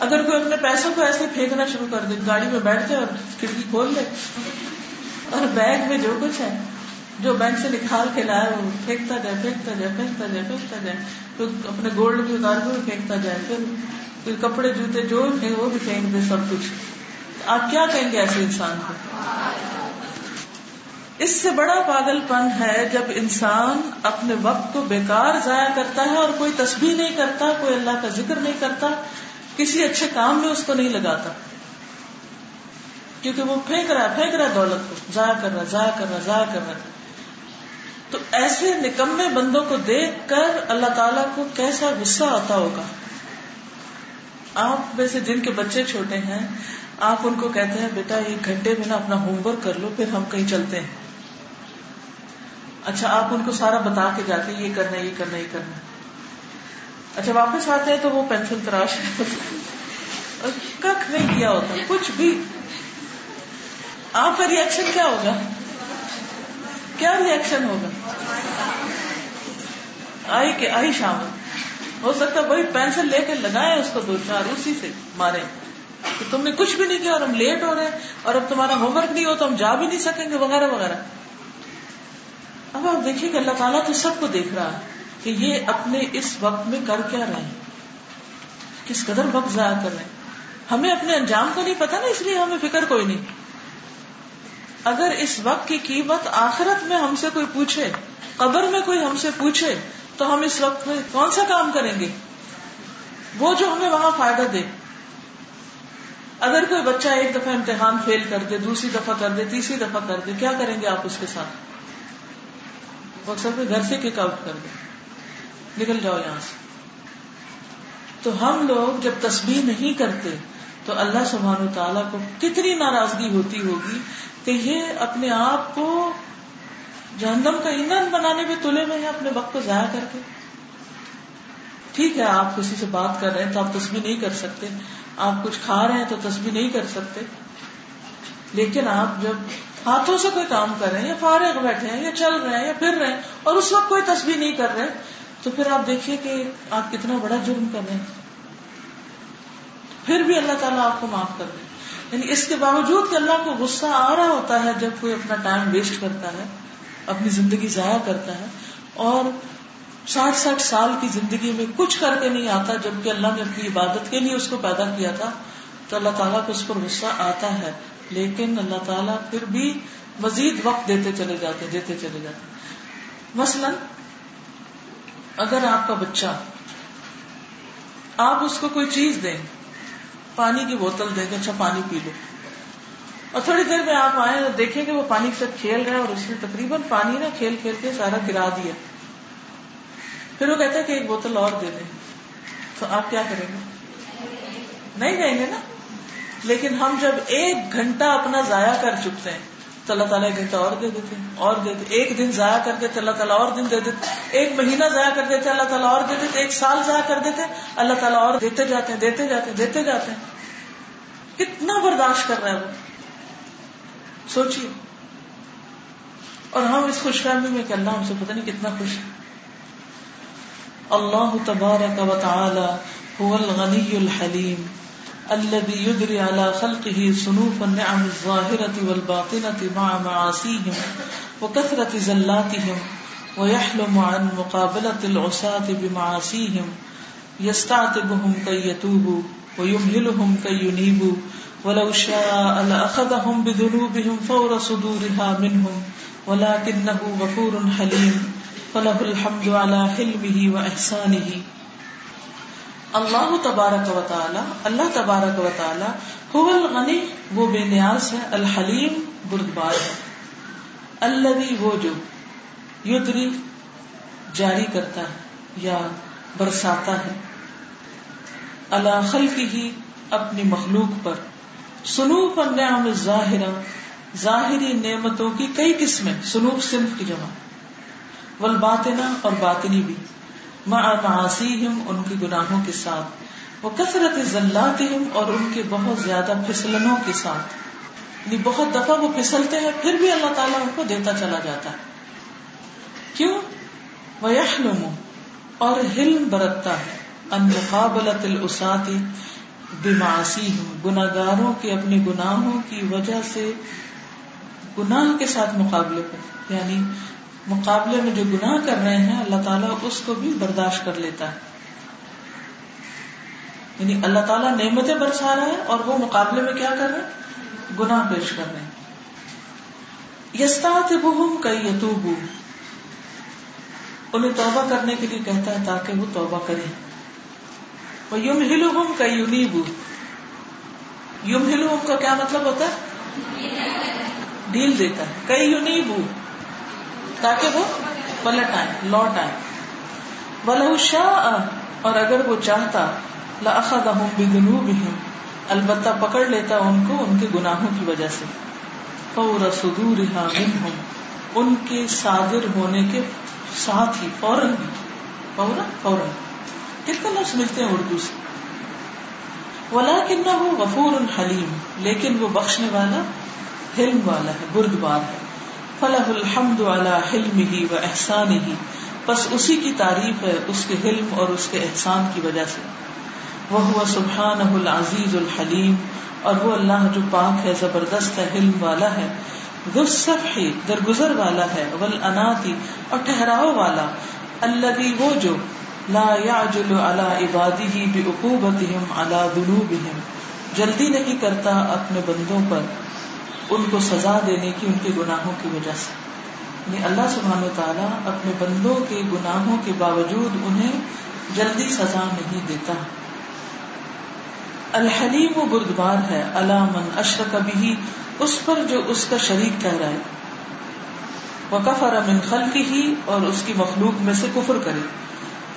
اگر کوئی اپنے پیسوں کو ایسے پھینکنا شروع کر دے، گاڑی میں بیٹھ جائے اور کھڑکی کھول دے اور بیگ میں جو کچھ ہے، جو بینک سے نکال کے لایا وہ پھینکتا جائے پھینکتا جائے پھینکتا جائے پھینکتا جائے۔ پھر اپنے گولڈ بھی اتار کے پھینکتا جائے، پھر پھر کپڑے، جوتے جو بھی وہ بھی پھینک دے، سب کچھ۔ آپ کیا کہیں گے ایسے انسان کو؟ اس سے بڑا پاگل پن ہے جب انسان اپنے وقت کو بیکار ضائع کرتا ہے اور کوئی تسبیح نہیں کرتا، کوئی اللہ کا ذکر نہیں کرتا کسی اچھے کام میں اس کو نہیں لگاتا؟ کیونکہ وہ پھینک رہا ہے، پھینک رہا ہے دولت کو، ضائع کر رہا ضائع کر رہا ضائع کر رہا تو ایسے نکمے بندوں کو دیکھ کر اللہ تعالیٰ کو کیسا غصہ آتا ہوگا؟ آپ میں سے جن کے بچے چھوٹے ہیں، آپ ان کو کہتے ہیں، بیٹا، ایک گھنٹے میں نا اپنا ہوم ورک کر لو، پھر ہم کہیں چلتے ہیں۔ اچھا آپ ان کو سارا بتا کے جاتے ہیں، یہ کرنا یہ کرنا یہ کرنا۔ اچھا واپس آتے ہیں تو وہ پینسل تراش کھ نہیں کیا ہوتا، کچھ بھی۔ آپ کا ریئیکشن کیا ہوگا؟ کیا ریئیکشن ہوگا؟ آئی کہ آئی شام۔ ہو سکتا ہے وہی پینسل لے کے لگائے اس کو دو چار، اسی سے مارے۔ کہ تم نے کچھ بھی نہیں کیا اور ہم لیٹ ہو رہے ہیں۔ اور اب تمہارا ہوم ورک نہیں ہو تو ہم جا بھی نہیں سکیں گے، وغیرہ وغیرہ۔ اب آپ دیکھیے کہ اللہ تعالیٰ تو سب کو دیکھ رہا ہے۔ کہ یہ اپنے اس وقت میں کر کیا رہے ہیں؟ کس قدر وقت ضائع کر رہے ہیں؟ ہمیں اپنے انجام کو نہیں پتا نا، اس لیے ہمیں فکر کوئی نہیں۔ اگر اس وقت کی قیمت آخرت میں ہم سے کوئی پوچھے، قبر میں کوئی ہم سے پوچھے، تو ہم اس وقت میں کون سا کام کریں گے؟ وہ جو ہمیں وہاں فائدہ دے۔ اگر کوئی بچہ ایک دفعہ امتحان فیل کر دے، دوسری دفعہ کر دے، تیسری دفعہ کر دے، کیا کریں گے آپ اس کے ساتھ؟ وہ اکثر گھر سے کک آؤٹ کر دیں نکل جاؤ یہاں سے۔ تو ہم لوگ جب تسبیح نہیں کرتے، تو اللہ سبحان تعالیٰ کو کتنی ناراضگی ہوتی ہوگی کہ یہ اپنے آپ کو جہنم کا ایندھن بنانے میں تلے میں اپنے وقت کو ضائع کر کے۔ ٹھیک ہے، آپ کسی سے بات کر رہے ہیں تو آپ تسبیح نہیں کر سکتے۔ آپ کچھ کھا رہے ہیں تو تسبیح نہیں کر سکتے۔ لیکن آپ جب ہاتھوں سے کوئی کام کر رہے ہیں یا فارغ بیٹھے ہیں یا چل رہے ہیں یا پھر رہے ہیں اور اس وقت کوئی تسبیح نہیں کر رہے تو پھر آپ دیکھیے کہ آپ کتنا بڑا جرم کر رہے ہیں۔ پھر بھی اللہ تعالیٰ آپ کو معاف کر دے۔ یعنی اس کے باوجود کہ اللہ کو غصہ آ رہا ہوتا ہے جب کوئی اپنا ٹائم ویسٹ کرتا ہے، اپنی زندگی ضائع کرتا ہے، اور ساٹھ ساٹھ سال کی زندگی میں کچھ کر کے نہیں آتا جبکہ اللہ نے اپنی عبادت کے لیے اس کو پیدا کیا تھا، تو اللہ تعالیٰ کو اس پر غصہ آتا ہے۔ لیکن اللہ تعالیٰ پھر بھی مزید وقت دیتے چلے جاتے، دیتے چلے جاتے۔ مثلا اگر آپ کا بچہ آپ اس کو کوئی چیز دیں، پانی کی بوتل دیں گے اچھا پانی پی لو۔ اور تھوڑی دیر میں آپ آئے دیکھیں کہ وہ پانی کے ساتھ کھیل رہے ہیں اور اس نے تقریباً پانی نا کھیل کھیل کے سارا گرا دیا۔ پھر وہ کہتے ہیں کہ ایک بوتل اور دے دیں۔ تو آپ کیا کریں گے؟ نہیں دیں گے نا۔ لیکن ہم جب ایک گھنٹہ اپنا ضائع کر چکتے ہیں تو اللہ تعالیٰ ایک گھنٹہ اور دے دیتے اور دے دیتے ایک دن ضائع کر دیتے اللہ تعالیٰ اور دن دے دیتے ایک مہینہ ضائع کر دیتے اللہ تعالیٰ اور دے دیتے ایک سال ضائع کر دیتے اللہ تعالیٰ اور دیتے جاتے ہیں، دیتے جاتے ہیں، دیتے جاتے ہیں۔ کتنا برداشت کر رہا ہے وہ؟ سوچیے۔ اور ہم اس خوش فہمی میں کہ اللہ ہم سے پتہ نہیں کتنا خوش ہے اللہ تبارک و تعالی هو الغنی الحلیم۔ الذي يدري على خلقه صنوف النعم الظاهرة والباطنة مع معاصيهم وكثرة زلاتهم ويحلم عن مقابلة العصاة بمعاصيهم. يستعتبهم كي يتوبوا ويمهلهم كي ينيبوا. ولو شاء لأخذهم بذنوبهم فور صدورها منهم. ولكنه غفور حليم. فله الحمد على حلمه وإحسانه. اللہ تبارک و تعالی، اللہ تبارک و تعالی الغنی، وہ بے نیاز ہے، الحلیم، بردبار ہے۔ اللہ وہ جو یدری، جاری کرتا ہے یا برساتا ہے۔ اللہ خلق ہی اپنی مخلوق پر۔ سنوف النعم ظاہرہ ظاہری نعمتوں کی کئی قسمیں، سنوف صنف کی جمع۔ والباطنہ اور باطنی بھی۔ معاسیہم ان کے گناہوں کے ساتھ وہ کثرت ذلاتہم اور ان کے بہت زیادہ پھسلنوں کے ساتھ۔ یعنی بہت دفعہ وہ پھسلتے ہیں، پھر بھی اللہ تعالیٰ ان کو دیتا چلا جاتا ہے۔ کیوں؟ وہ اور حلم برتتا ہے۔ ان مقابلت الاساتی بمعاسیہم گناہگاروں کے اپنے گناہوں کی وجہ سے، گناہ کے ساتھ مقابلے پر۔ یعنی مقابلے میں جو گناہ کر رہے ہیں، اللہ تعالیٰ اس کو بھی برداشت کر لیتا ہے۔ یعنی اللہ تعالیٰ نعمتیں برسا رہا ہے اور وہ مقابلے میں کیا کر رہے ہیں؟ گناہ پیش کر رہے ہیں۔ یستات بہم کئی یتوب انہیں توبہ کرنے کے لیے کہتا ہے تاکہ وہ توبہ کرے وہ یوم ہلو ہم کئی یونیب یوم ہلو کا کیا مطلب ہوتا ہے؟ ڈھیل دیتا ہے۔ کئی یونیب تاکہ وہ پلٹ آئے لوٹ آئے ولو شاہ اور اگر وہ چاہتا لاخذہم بذنوبہم البتہ پکڑ لیتا ان کو ان کے گناہوں کی وجہ سے۔ فور صدورہا منہم ان کے صادر ہونے کے ساتھ ہی، فوراً بھی فوراً فوراً۔ کتنے لفظ ملتے ہیں اردو سے۔ ولا ولیکنہ غفور حلیم لیکن وہ بخشنے والا، حلم والا ہے، بردبار ہے۔ فلاح الحمد علی حلم ہی و احسان ہی بس اسی کی تعریف ہے اس کے حلم اور اس کے احسان کی وجہ سے۔ وہ ہوا سبحان العزیز الحلیم، اور وہ اللہ جو پاک ہے، زبردست ہے، حلم والا ہے غصفی درگزر والا ہے ول اناتی اور ٹھہراؤ والا۔ اللہ وہ جو لا يعجل على عباده بعقوبتهم على ذنوبهم جلدی نہیں کرتا اپنے بندوں پر۔ ان کو سزا دینے کی ان کے گناہوں کی وجہ سے۔ یعنی اللہ سبحان و تعالیٰ اپنے بندوں کے گناہوں کے باوجود انہیں جلدی سزا نہیں دیتا۔ الحلیم و بردبار ہے اللہ من اشرک بھی اس پر جو اس کا شریک ٹھہرائے۔ وہ کفر امن خل کی ہی اور اس کی مخلوق میں سے کفر کرے۔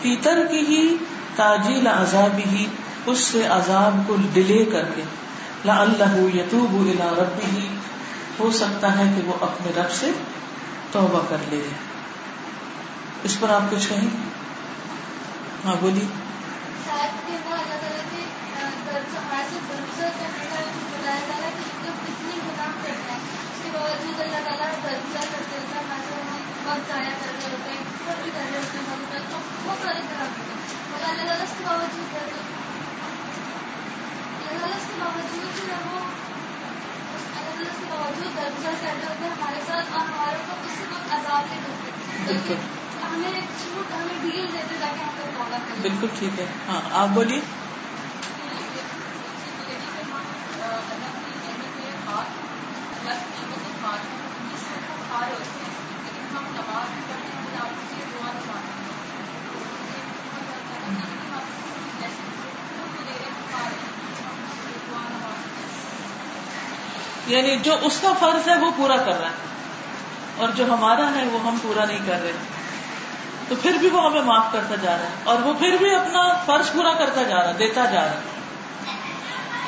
فیتر کی ہی تاجیل عذاب ہی اس سے عذاب کو ڈیلے کر کے۔ لا اللہ یتوب الا ربی ہو سکتا ہے کہ وہ اپنے رب سے توبہ کر لے۔ اس پر آپ کچھ کہیں؟ ہاں بولیے۔ ہمارے بالکل۔ ٹھیک ہے۔ ہاں آپ بولیے۔ یعنی جو اس کا فرض ہے وہ پورا کر رہا ہے۔ اور جو ہمارا ہے وہ ہم پورا نہیں کر رہے۔ تو پھر بھی وہ ہمیں معاف کرتا جا رہا ہے۔ اور وہ پھر بھی اپنا فرض پورا کرتا جا رہا ہے، دیتا جا رہا ہے۔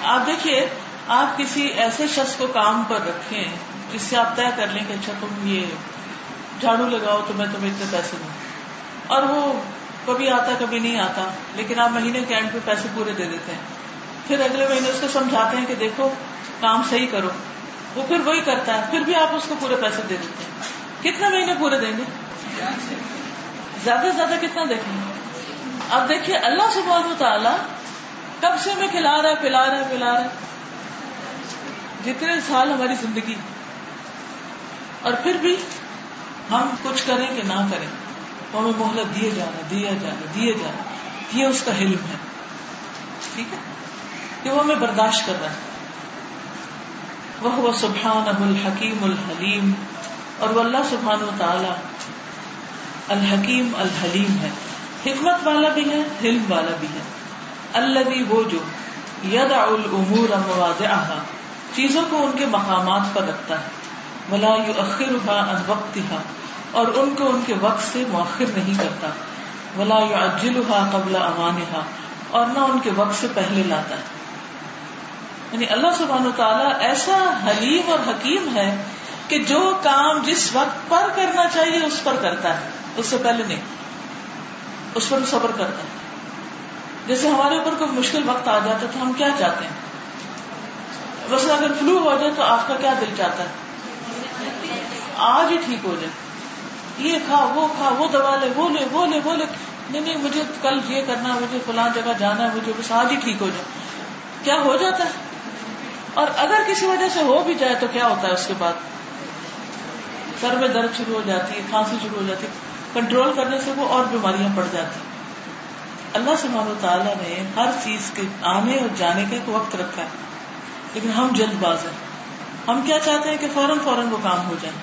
آپ دیکھیے، آپ کسی ایسے شخص کو کام پر رکھیں جس سے آپ طے کر لیں کہ اچھا تم یہ جھاڑو لگاؤ تو میں تمہیں اتنے پیسے دوں۔ اور وہ کبھی آتا، کبھی نہیں آتا، لیکن آپ مہینے کے اینڈ پہ پیسے پورے دے دیتے ہیں۔ پھر اگلے مہینے اس کو سمجھاتے ہیں کہ دیکھو کام صحیح کرو۔ وہ پھر وہی کرتا ہے۔ پھر بھی آپ اس کو پورے پیسے دے دیتے ہیں۔ کتنے مہینے پورے دیں گے؟ زیادہ سے زیادہ کتنا دیکھیں گے؟ اب دیکھیے، اللہ سے بہت تعالیٰ کب سے میں کھلا رہا ہے، پلا رہا ہے، پلا رہا ہے۔ جتنے سال ہماری زندگی اور پھر بھی ہم کچھ کریں کہ نہ کریں۔ تو ہمیں مہلت دیے جانا، دیا جانا، دیے جانا۔ یہ اس کا حلم ہے۔ ٹھیک ہے؟ کہ وہ ہمیں برداشت کر رہا ہے۔ وہ سبحان الحکیم الحلیم، اور وہ اللہ سبحان و تعالی الحکیم الحلیم ہے۔ حکمت والا بھی ہے، حلم والا بھی ہے۔ اللہ وہ جو ید العمور چیزوں کو ان کے مقامات پر رکھتا ہے۔ ولا اخر ان وقت اور ان کو ان کے وقت سے مؤخر نہیں کرتا۔ ولا اجل قبل امان اور نہ ان کے وقت سے پہلے لاتا ہے۔ یعنی اللہ سبحان و تعالیٰ ایسا حلیم اور حکیم ہے کہ جو کام جس وقت پر کرنا چاہیے اس پر کرتا ہے، اس سے پہلے نہیں۔ اس پر صبر کرتا ہے۔ جیسے ہمارے اوپر کوئی مشکل وقت آ جاتا ہے تو ہم کیا چاہتے ہیں؟ بس اگر فلو ہو جائے تو آپ کا کیا دل چاہتا ہے؟ آج ہی ٹھیک ہو جائے۔ یہ کھا، وہ کھا، وہ دوا لے، وہ لے وہ لے وہ لے۔ نہیں نہیں، مجھے کل یہ کرنا مجھے فلاں جگہ جانا ہے، مجھے بس آج ہی ٹھیک ہو جائے۔ کیا ہو جاتا ہے؟ اور اگر کسی وجہ سے ہو بھی جائے تو کیا ہوتا ہے اس کے بعد؟ سر میں درد شروع ہو جاتی ہے، کھانسی شروع ہو جاتی ہے۔ کنٹرول کرنے سے وہ اور بیماریاں پڑ جاتی اللہ سبحانہ تعالیٰ نے ہر چیز کے آنے اور جانے کا ایک وقت رکھا ہے۔ لیکن ہم جلد باز ہیں۔ ہم کیا چاہتے ہیں کہ فوراً فوراً وہ کام ہو جائے؟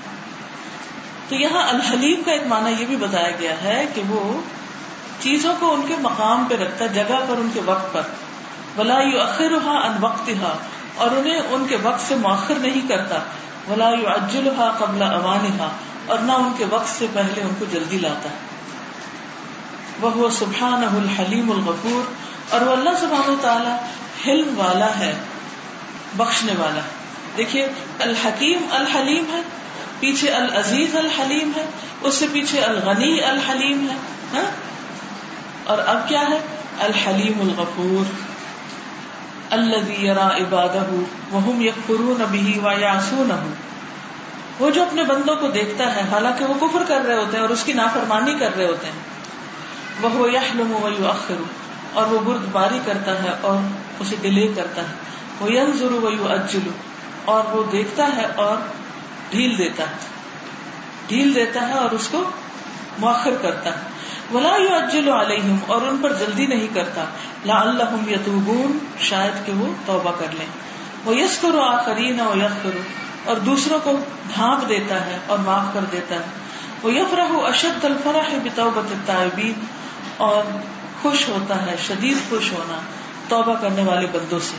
تو یہاں الحلیم کا ایک معنی یہ بھی بتایا گیا ہے کہ وہ چیزوں کو ان کے مقام پہ رکھتا ہے، جگہ پر ان کے وقت پر۔ بلا یو اخر ان وقت اور انہیں ان کے وقت سے مؤخر نہیں کرتا۔ ولا یو قبل اوان اور نہ ان کے وقت سے پہلے ان کو جلدی لاتا۔ ہے وہ سبحان الحلیم الغفور، اور وہ اللہ سبحان تعالیٰ حلم والا ہے، بخشنے والا۔ دیکھیے، الحکیم الحلیم ہے، پیچھے العزیز الحلیم ہے، اس سے پیچھے الغنی الحلیم ہے ہاں؟ اور اب کیا ہے؟ الحلیم الغفور۔ اللہ یرا عبادہ وہ یکفرون به ویعصونه وہ جو اپنے بندوں کو دیکھتا ہے، حالانکہ وہ کفر کر رہے ہوتے ہیں اور اس کی نافرمانی کر رہے ہوتے ہیں۔ وہ یحلم و اور وہ برد باری کرتا ہے اور اسے ڈیلے کرتا ہے۔ وہ ینظر و اور وہ دیکھتا ہے اور ڈھیل دیتا ہے۔ ڈھیل دیتا ہے اور اس کو مؤخر کرتا ہے۔ ولا یؤجل علیہم، اور ان پر جلدی نہیں کرتا۔ لعلہم یتوبون، شاید کہ وہ توبہ کر لیں۔ وہ یسکر آخرین و اور دوسروں کو ڈھانپ دیتا ہے اور معاف کر دیتا ہے۔ وہ اشد الفرح بتوبت التائبین، اور خوش ہوتا ہے، شدید خوش ہونا توبہ کرنے والے بندوں سے۔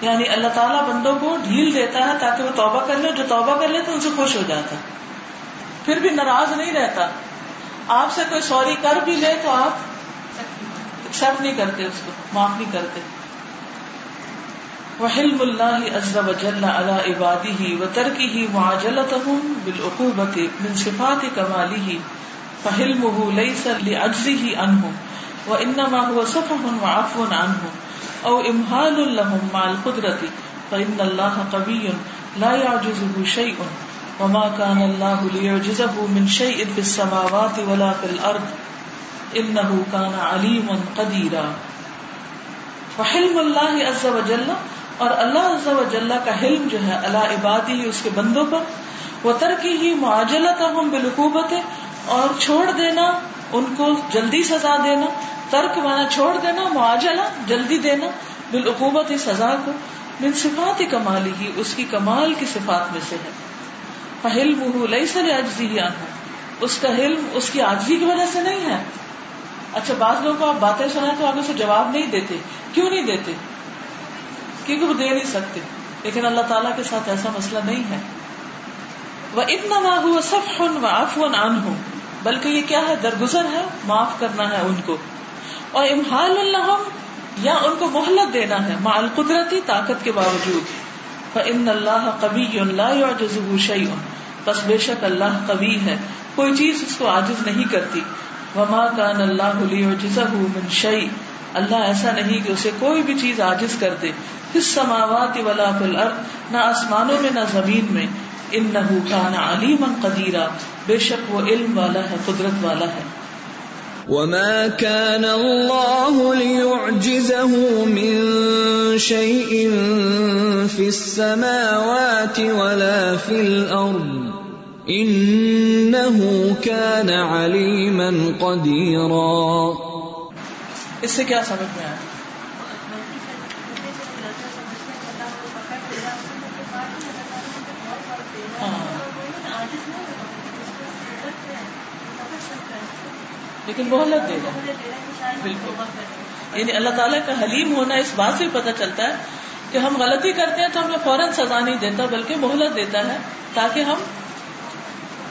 یعنی اللہ تعالیٰ بندوں کو ڈھیل دیتا ہے تاکہ وہ توبہ کر لے جو توبہ کر لے تو ان سے خوش ہو جاتا ہے۔ پھر بھی ناراض نہیں رہتا۔ آپ سے کوئی سوری کر بھی لے تو آپ ایکسپٹ نہیں کرتے اس کو، معاف نہیں کرتے۔ وحلم اللہ عز وجل على عباده وتركه معاجلتهم بالعقوبة من صفات كماله فحلمه ليس لعجزه عنهم وانما هو صفح وعفو عنهم او امهال لهم مع القدرة فإن الله قوي لا يعجزه شيء وما كان الله ليعجزه من شيء في السماوات ولا في الأرض. إنه كان عليما قديرا. وحلم اللہ عز و جل اور اللہ عز و جل کا حلم جو ہے اللہ عبادی اس کے بندوں پر وہ ترکی ہی معاجلت ہم بالحکوبت اور چھوڑ دینا، ان کو جلدی سزا دینا، ترک مانا چھوڑ دینا، معاجلہ، جلدی دینا بالعقوبت سزا کو، من صفات کمالی ہی، اس کی کمال کی صفات میں سے ہے۔ فہلم لئی سر عجزی اس کا حلم اس کی آجزی کی وجہ سے نہیں ہے۔ اچھا بعض لوگوں کو آپ باتیں سنائیں تو آپ اسے جواب نہیں دیتے۔ کیوں نہیں دیتے؟ کیونکہ وہ دے نہیں سکتے۔ لیکن اللہ تعالیٰ کے ساتھ ایسا مسئلہ نہیں ہے۔ وہ اتنا نہ ہوا سب ہن و افون ان ہوں بلکہ یہ کیا ہے؟ درگزر ہے۔ معاف کرنا ہے ان کو۔ اور امحال اللہ یا ان کو مہلت دینا ہے مال قدرتی طاقت کے باوجود۔ فن اللہ کبھی اللہ شعی بس بے شک اللہ کبھی ہے۔ کوئی چیز اس کو عاجز نہیں کرتی۔ وما کان اللہ من شعی اللہ ایسا نہیں کہ اسے کوئی بھی چیز عاجز کر دے۔ کس سماوات ولا فی الارض نہ آسمانوں میں، نہ زمین میں۔ ان نہ کان علیما بے شک وہ علم والا ہے، قدرت والا ہے۔ وما كان الله ليعجزه من شيء في السماوات ولا في الارض انه كان عليما قديرا. اس سے کیا سمجھ میں آیا؟ ہاں۔ لیکن مہلت دے گا بالکل۔ یعنی اللہ تعالیٰ کا حلیم ہونا اس بات سے پتہ چلتا ہے کہ ہم غلطی کرتے ہیں تو ہمیں فوراً سزا نہیں دیتا، بلکہ مہلت دیتا ہے تاکہ ہم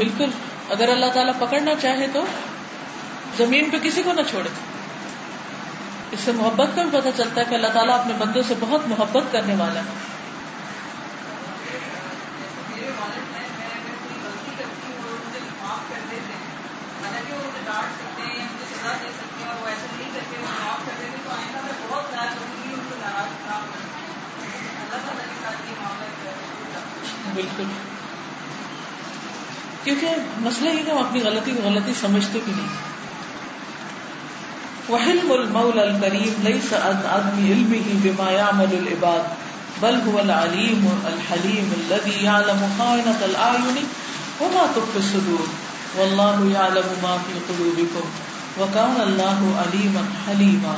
بالکل، اگر اللہ تعالیٰ پکڑنا چاہے تو زمین پہ کسی کو نہ چھوڑے۔ اس سے محبت کا بھی پتہ چلتا ہے کہ اللہ تعالیٰ اپنے بندوں سے بہت محبت کرنے والا ہے۔ بالکل۔ کیونکہ مسئلہ یہ کہ ہم اپنی غلطی کو غلطی سمجھتے بھی نہیں۔ وحلم المول الکریم ليس عن عدم علمه بما يعمل العباد، بل هو العليم الحليم الذي يعلم خائنة الأعين وما تخفي الصدور۔ والله يعلم ما في قلوبكم وكان الله عليما حليما۔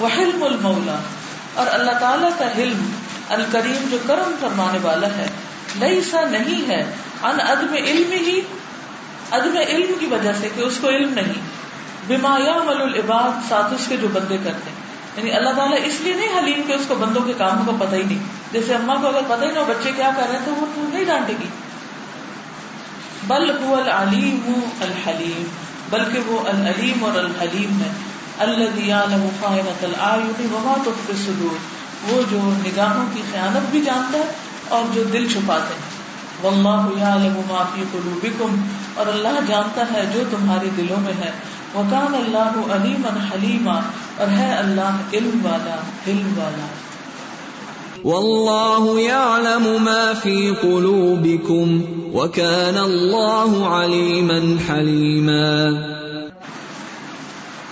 وحلم المولى، اور اللہ تعالیٰ کا حلم الکریم جو کرم فرمانے والا ہے نہیں سا نہیں ہے ان عدم علم ہی عدم علم کی وجہ سے کہ اس کو علم نہیں۔ بما یعمل العباد، ساتھ اس کے جو بندے کرتے ہیں۔ یعنی اللہ تعالیٰ اس لیے نہیں حلیم کہ اس کو بندوں کے کاموں کا پتہ ہی نہیں۔ جیسے اما کو اگر پتہ ہی نہ بچے کیا کر رہے ہیں، تو وہ نہیں ڈانٹے گی بل هو العلیم الحلیم، بلکہ وہ العلیم اور الحلیم ہے۔ الذي يعلم خائنة الاعين وما تخفي الصدور۔ وہ جو نگاہوں کی خیانت بھی جانتا ہے اور جو دل چھپاتے ہیں۔ واللہ یعلم ما فی قلوبکم اور اللہ جانتا ہے جو تمہارے دلوں میں ہے۔ وکان اللہ علیما حلیما اور ہے اللہ علم والا علم والا۔ والله يعلم ما في قلوبكم وكان الله عليما حليما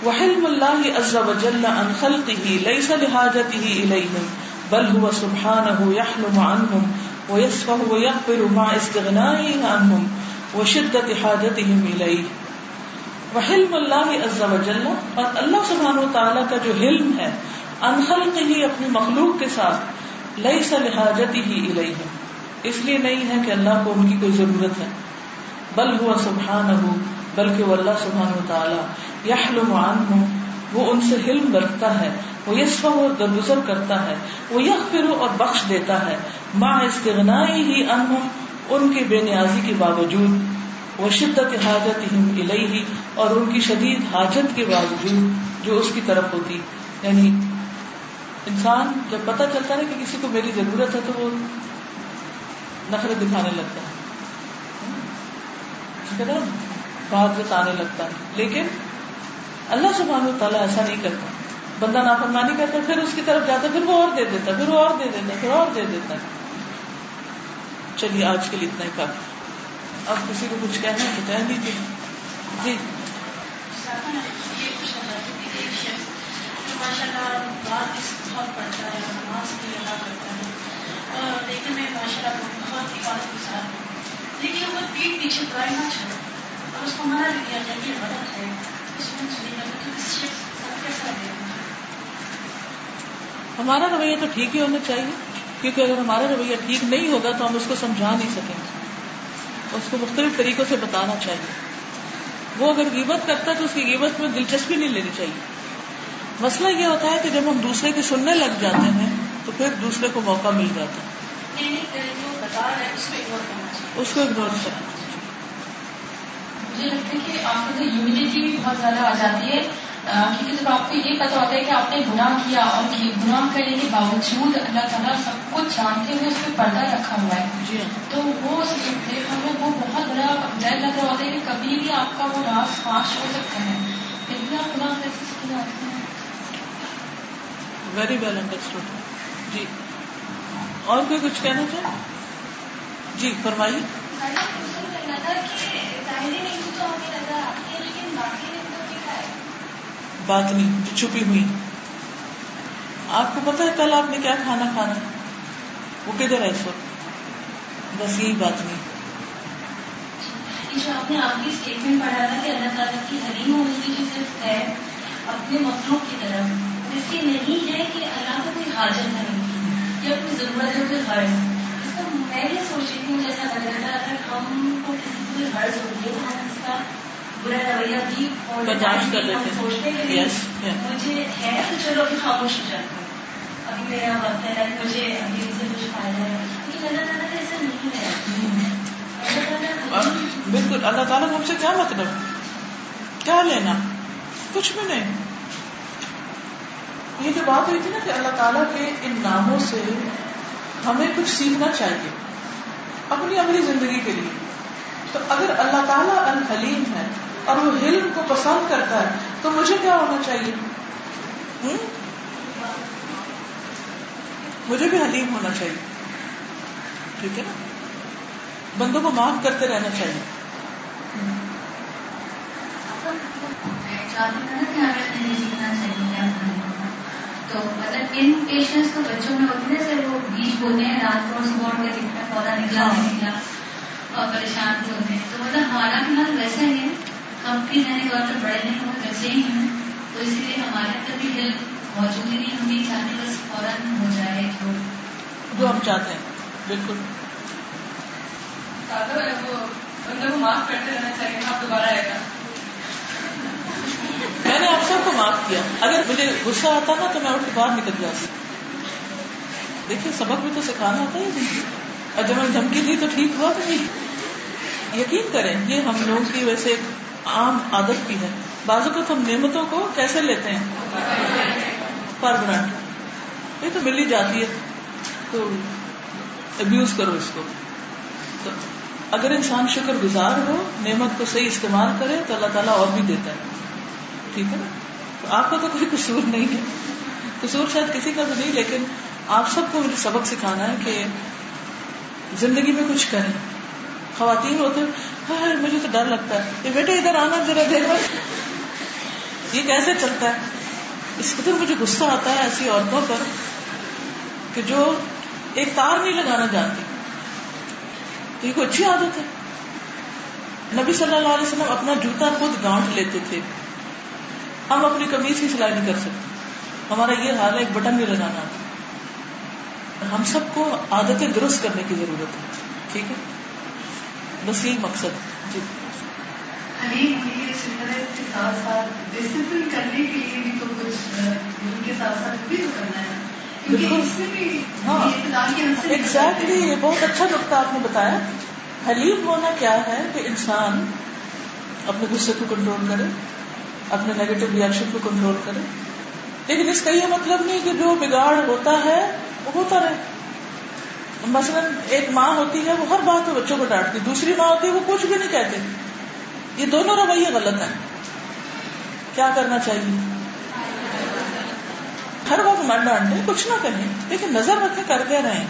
وحلم الله عز وجل عن خلقه ليس لحاجته إليهم بل هو سبحانه يحلم عنهم ويصفه ويغفر مع استغنائه عنهم وشدة حاجتهم إليه. وحلم اللہ عز و جل اور اللہ سبحانہ وتعالی کا جو حلم ہے ان خلق ہی اپنی مخلوق کے ساتھ لئی لحاجت ہی الیہ اس لیے نہیں ہے کہ اللہ کو ان کی کوئی ضرورت ہے. بل ہوا سبحان بلکہ وہ اللہ سبحان و تعالیٰ یحلم عنہم وہ ان سے حلم رکھتا ہے، وہ یسف و درگزر کرتا ہے، وہ یک اور بخش دیتا ہے۔ ماں استغنا ہی انہم ان کی بے نیازی کے باوجود۔ وہ شدت حاجت ہی اور ان کی شدید حاجت کے باوجود جو اس کی طرف ہوتی۔ یعنی انسان جب پتہ چلتا ہے کہ کسی کو میری ضرورت ہے تو وہ نفرت دکھانے لگتا ہے۔ بات جتانے لگتا ہے۔ لیکن اللہ سبحانہ تعالیٰ ایسا نہیں کرتا۔ بندہ نافرمانی کرتا پھر اس کی طرف جاتا پھر وہ اور دے دیتا پھر وہ اور دے دیتا پھر اور دے دیتا چلیے، آج کے لیے اتنا ہی کافی۔ اب کسی کو کچھ کہنا ہے تو کہہ دیجیے جی۔ ماشاء اللہ پڑھتا ہے نماز کی ادا کرتا ہے اور لیکن میں ماشاء اللہ بہت ہی بات گزار لیکن وہ پیٹ پیچھے برائی نہ اور اس کو منع بھی کیا جائے یہ غلط ہے۔ ہمارا رویہ تو ٹھیک ہی ہونا چاہیے کیونکہ اگر ہمارا رویہ ٹھیک نہیں ہوگا تو ہم اس کو سمجھا نہیں سکیں گے۔ اس کو مختلف طریقوں سے بتانا چاہیے۔ وہ اگر غیبت کرتا ہے تو اس کی غیبت میں دلچسپی نہیں لینی چاہیے۔ مسئلہ یہ ہوتا ہے کہ جب ہم دوسرے کے سننے لگ جاتے ہیں تو پھر دوسرے کو موقع مل جاتا ہے۔ اس کو اگنور کرنا مجھے لگتا ہے کہ آپ کو یونیٹی بھی بہت زیادہ آ جاتی ہے کیونکہ جب آپ کو یہ پتا ہوتا ہے کہ آپ نے گناہ کیا اور گناہ کرنے کے باوجود اللہ تعالیٰ سب کچھ جانتے ہوئے اس پہ پردہ رکھا ہوا ہے۔ جی تو وہ ہمیں وہ بہت بڑا ڈر لگ رہا ہوتا ہے کہ کبھی بھی آپ کا وہ راز فاش ہو سکتا ہے۔ پھر بھی آپ گناہ کیسے جاتے ہیں۔ ویری ویل انڈرسٹوڈ جی۔ اور کوئی کچھ کہنا چاہے؟ جی فرمائیے۔ بات نہیں، جو چھپی ہوئی۔ آپ کو پتا ہے کل آپ نے کیا کھانا کھانا؟ وہ کدھر ہے اس وقت؟ بس یہی بات نہیں۔ جو آپ نے آخری اسٹیٹمنٹ پڑھا تھا کہ اللہ تعالیٰ کی حلیم ہونے کی جو صرف ہے، اپنے مخلوق کی طرف۔ اس کی نہیں ہے کہ اللہ کو کوئی حاجت نہیں۔ یا کوئی ضرورت ہے، کوئی غرض۔ کا میں یہ سوچ رہی ہوں جیسا لگ رہا تھا اگر ہم کو کسی کوئی غرض ہوتی ہے تو ہم اس کا برا رویہ بھی برداشت کر لیتے سوچتے ہیں یس مجھے ہے تو چلو ابھی خاموش ہو جاتا ہوں۔ ابھی میرا وقت ہے مجھے ابھی ان سے کچھ فائدہ ہے۔ لیکن اللہ تعالیٰ کا ایسا نہیں ہے۔ بالکل اللہ تعالیٰ ہم سے کیا مطلب؟ کیا لینا؟ کچھ بھی نہیں۔ یہ جو بات ہوئی تھی نا کہ اللہ تعالیٰ کے ان ناموں سے ہمیں کچھ سیکھنا چاہیے، اپنی اپنی زندگی کے لیے۔ تو اگر اللہ تعالیٰ الحلیم ہے اور وہ علم کو پسند کرتا ہے، تو مجھے کیا ہونا چاہیے؟ مجھے بھی حلیم ہونا چاہیے۔ ٹھیک ہے نا؟ بندوں کو معاف کرتے رہنا چاہیے۔ تو مطلب ان پیشنس تو بچوں میں ہوتے ہیں سر وہ بیج ہیں رات کو صبح پودا نکلا نکلا اور پریشان بھی ہوتے ہیں۔ تو مطلب ہمارا ویسا ہی ہے ہم بھی رہنے بڑے بچے ہی ہیں تو اس لیے ہمارے اندر بھی دل موجود ہی نہیں ہم چاہتے بس فوراً ہو جائے جو جو ہم چاہتے ہیں بالکل۔ کو معاف کرتے رہنا چاہیے آپ دوبارہ آئے گا۔ میں نے آپ سب کو معاف کیا۔ اگر مجھے غصہ آتا نا تو میں اٹھ کے باہر نکل جاتی۔ دیکھیے، سبق بھی تو سکھانا ہوتا ہے اور جب میں دھمکی دی تو ٹھیک ہوا تو نہیں۔ یقین کریں، یہ ہم لوگوں کی ویسے عام عادت بھی ہے۔ بازو کو ہم نعمتوں کو کیسے لیتے ہیں؟ پر گرانٹ یہ تو مل ہی جاتی ہے۔ تو ابیوز کرو اس کو۔ تو اگر انسان شکر گزار ہو، نعمت کو صحیح استعمال کرے تو اللہ تعالیٰ اور بھی دیتا ہے۔ ٹھیک ہے نا؟ تو آپ کا تو کوئی قصور نہیں ہے۔ قصور شاید کسی کا بھی نہیں، لیکن آپ سب کو مجھے سبق سکھانا ہے کہ زندگی میں کچھ کریں خواتین ہوتے ہاں مجھے تو ڈر لگتا ہے۔ یہ بیٹے ادھر آنا، ذرا دیکھو یہ کیسے چلتا ہے؟ اس قدر مجھے غصہ آتا ہے ایسی عورتوں پر کہ جو ایک تار نہیں لگانا جانتی۔ تو یہ کوئی اچھی عادت ہے؟ نبی صلی اللہ علیہ وسلم اپنا جوتا خود گانٹ لیتے تھے۔ ہم اپنی کمیز کی سلائی نہیں کر سکتے۔ ہمارا یہ حال ہے ایک بٹن نہیں لگانا۔ ہم سب کو عادتیں درست کرنے کی ضرورت ہے۔ ٹھیک ہے؟ بس یہی مقصد۔ جی۔ ایگزیکٹلی یہ بہت اچھا نقطہ آپ نے بتایا۔ حلیم ہونا کیا ہے کہ انسان اپنے غصے کو کنٹرول کرے؟ اپنے نیگیٹو ریئیکشن کو کنٹرول کرے۔ لیکن اس کا یہ مطلب نہیں کہ جو بگاڑ ہوتا ہے، وہ ہوتا رہے۔ مثلاً ایک ماں ہوتی ہے، وہ ہر بات میں بچوں کو ڈانٹتی دوسری ماں ہوتی ہے، وہ کچھ بھی نہیں کہتے یہ دونوں رویے غلط ہیں۔ کیا کرنا چاہیے؟ ہر وقت من ڈانٹے، کچھ نہ کہیں لیکن نظر رکھے کر کے رہیں۔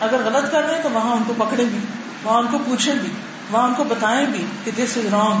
اگر غلط کر رہے ہیں تو وہاں ان کو پکڑے بھی وہاں ان کو پوچھیں بھی وہاں ان کو بتائیں بھی کہ دس از رانگ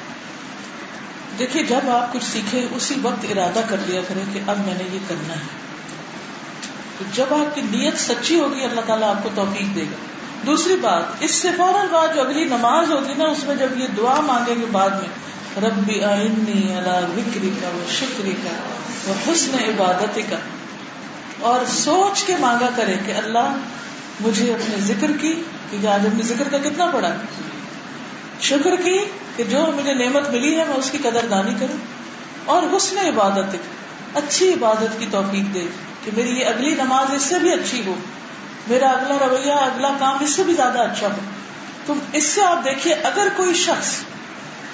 دیکھیے، جب آپ کچھ سیکھے اسی وقت ارادہ کر لیا کریں کہ اب میں نے یہ کرنا ہے۔ تو جب آپ کی نیت سچی ہوگی، اللہ تعالیٰ آپ کو توفیق دے گا۔ دوسری بات، اس سے فوراً بعد جو اگلی نماز ہوگی نا، اس میں جب یہ دعا مانگیں گے بعد میں، ربی آئنی اللہ وکری کا وہ شکری کا وہ حسن عبادت کا اور سوچ کے مانگا کرے کہ اللہ مجھے اپنے ذکر کی، کیونکہ آج اپنے ذکر کا کتنا پڑا شکر کی کہ جو مجھے نعمت ملی ہے میں اس کی قدر دانی کروں اور حسن عبادت اچھی عبادت کی توفیق دے کہ میری یہ اگلی نماز اس سے بھی اچھی ہو، میرا اگلا رویہ، اگلا کام اس سے بھی زیادہ اچھا ہو۔ تو اس سے آپ دیکھیے، اگر کوئی شخص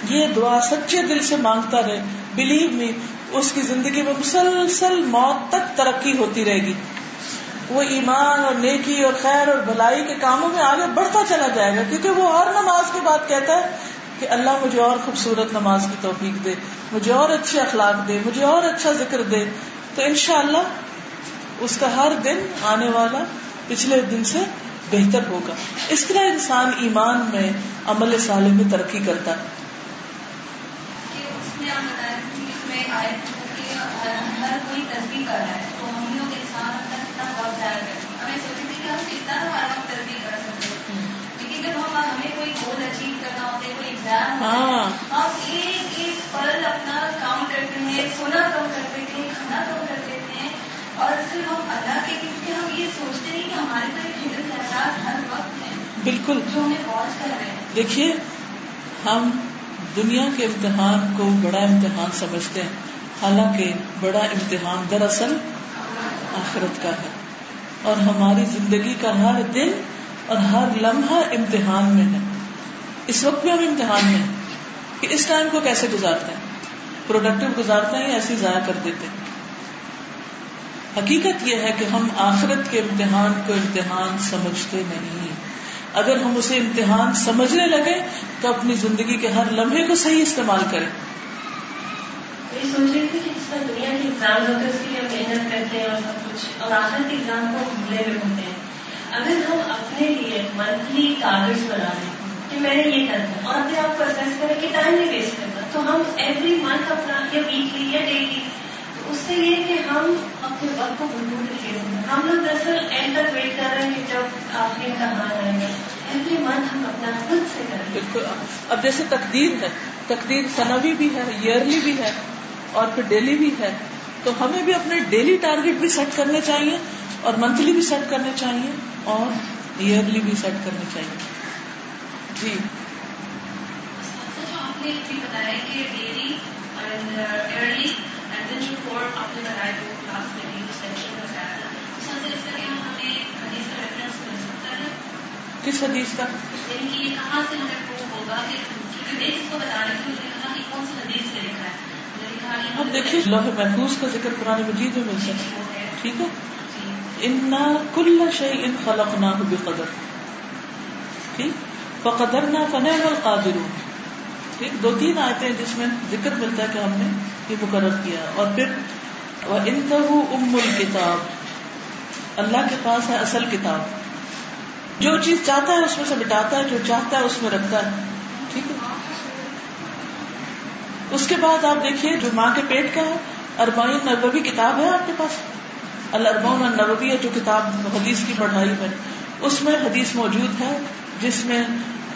یہ دعا سچے دل سے مانگتا رہے بلیو می اس کی زندگی میں مسلسل موت تک ترقی ہوتی رہے گی۔ وہ ایمان اور نیکی اور خیر اور بھلائی کے کاموں میں آگے بڑھتا چلا جائے گا، کیونکہ وہ ہر نماز کے بعد کہتا ہے کہ اللہ مجھے اور خوبصورت نماز کی توفیق دے، مجھے اور اچھے اخلاق دے، مجھے اور اچھا ذکر دے۔ تو انشاءاللہ اس کا ہر دن آنے والا پچھلے دن سے بہتر ہوگا۔ اس طرح انسان ایمان میں عمل صالح میں ترقی کرتا ہے۔ ہر کوئی تصدیق کر رہا ہے۔ کتنا وقت ہمیں کہ ہم کتنا وقت کر سکتے ہیں لیکن جب ہم ہمیں کوئی گول اچیو کرنا ہوتا ہے کوئی ایگزام ہم ایک ایک پل اپنا کام کرتے ہیں سونا کم کھانا کم اور پھر ہم اللہ کے کیونکہ ہم یہ سوچتے ہیں کہ ہمارے ایک احساس ہر وقت ہے بالکل۔ جو ہمیں واچ کر رہے ہیں دیکھیے، ہم دنیا کے امتحان کو بڑا امتحان سمجھتے ہیں۔ حالانکہ بڑا امتحان دراصل آخرت کا ہے۔ اور ہماری زندگی کا ہر دن اور ہر لمحہ امتحان میں ہے۔ اس وقت بھی ہم امتحان میں کہ اس ٹائم کو کیسے گزارتے ہیں؟ پروڈکٹیو گزارتے ہیں یا ایسے ضائع کر دیتے ہیں؟ حقیقت یہ ہے کہ ہم آخرت کے امتحان کو امتحان سمجھتے نہیں۔ اگر ہم اسے امتحان سمجھنے لگے تو اپنی زندگی کے ہر لمحے کو صحیح استعمال کریں۔ یہ سوچ رہی تھی کہ جس طرح دنیا کے ایگزام ہوتے ہیں اس کے لیے ہم محنت کرتے ہیں اور سب کچھ اور آخر کے ایگزام کو بھولے ہوئے ہوتے ہیں اگر ہم اپنے لیے منتھلی کاغذ بنا لیں کہ میں نے یہ کرنا اور اپنے آپ کو اسیس کریں کہ ٹائم نہیں ویسٹ کرنا تو ہم ایوری منتھ اپنا یا ویکلی یا ڈیلی اس سے یہ کہ ہم اپنے وقت کو بالکل نہیں دے ہم لوگ دراصل اینڈ تک ویٹ کر رہے ہیں کہ جب آخری امتحان آئے گا ایوری منتھ ہم اپنا خود سے کریں بالکل اب جیسے تقدیر ہے تقدیر سنوی بھی ہے ایئرلی بھی ہے اور پھر ڈیلی بھی ہے تو ہمیں بھی اپنے ڈیلی ٹارگیٹ بھی سیٹ کرنے چاہیے اور منتھلی بھی سیٹ کرنے چاہیے اور ایئرلی بھی سیٹ کرنے چاہیے۔ جی۔ آپ نے بھی بتایا کہ ڈیلی ارلی اینڈ دین جو فور آپ نے بتایا جو کلاس میں بھی سیکشن بتایا تھا۔ اس میں سے اس کا کیا ہمیں حدیث کا ریفرنس مل سکتا ہے؟ کس حدیث کا؟ یعنی کہ یہ کہاں سے ہمیں پروو ہوگا کہ کیونکہ میں اس کو بتا رہی تھی مجھے کہا کہ کون سی حدیث سے لکھا ہے۔ مجھے کہا کہ اب دیکھیے لوح محفوظ کا ذکر قرآن مجید میں مل سکتا ہے۔ ٹھیک ہے؟ جی انا کل شيء خلقناه بقدر۔ ٹھیک؟ فقدرنا فنعم القادرون۔ ٹھیک؟ دو تین آیتیں ہیں جس میں ذکر ملتا ہے کہ ہم نے یہ مقرر کیا۔ اور پھر وَإِنَّهُ أُمُّ الْكِتَابِ۔ اللہ کے پاس ہے اصل کتاب۔ جو چیز چاہتا ہے اس میں سے مٹاتا ہے، جو چاہتا ہے اس میں رکھتا ہے۔ ٹھیک ہے؟ اس کے بعد آپ دیکھیے جو ماں کے پیٹ کا ہے، اربعین نبوی کتاب ہے آپ کے پاس۔ الاربعون النبوی جو کتاب حدیث کی پڑھائی میں۔ اس میں حدیث موجود ہے، جس میں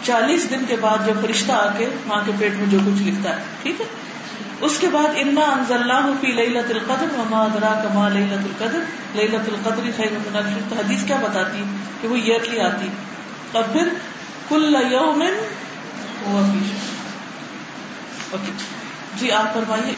چالیس دن کے بعد جو فرشتہ آ کے ماں کے پیٹ میں جو کچھ لکھتا ہے، ٹھیک ہے؟ اس کے بعد انا انزلناہ فی لیلۃ القدر وما ادراک ما لیلۃ القدر۔ لیلۃ القدر خیر من الف حدیث کیا بتاتی کہ وہ ایئرلی آتی اور پھر کل یوم ہوا فی اوکے جی آپ فرمائیے۔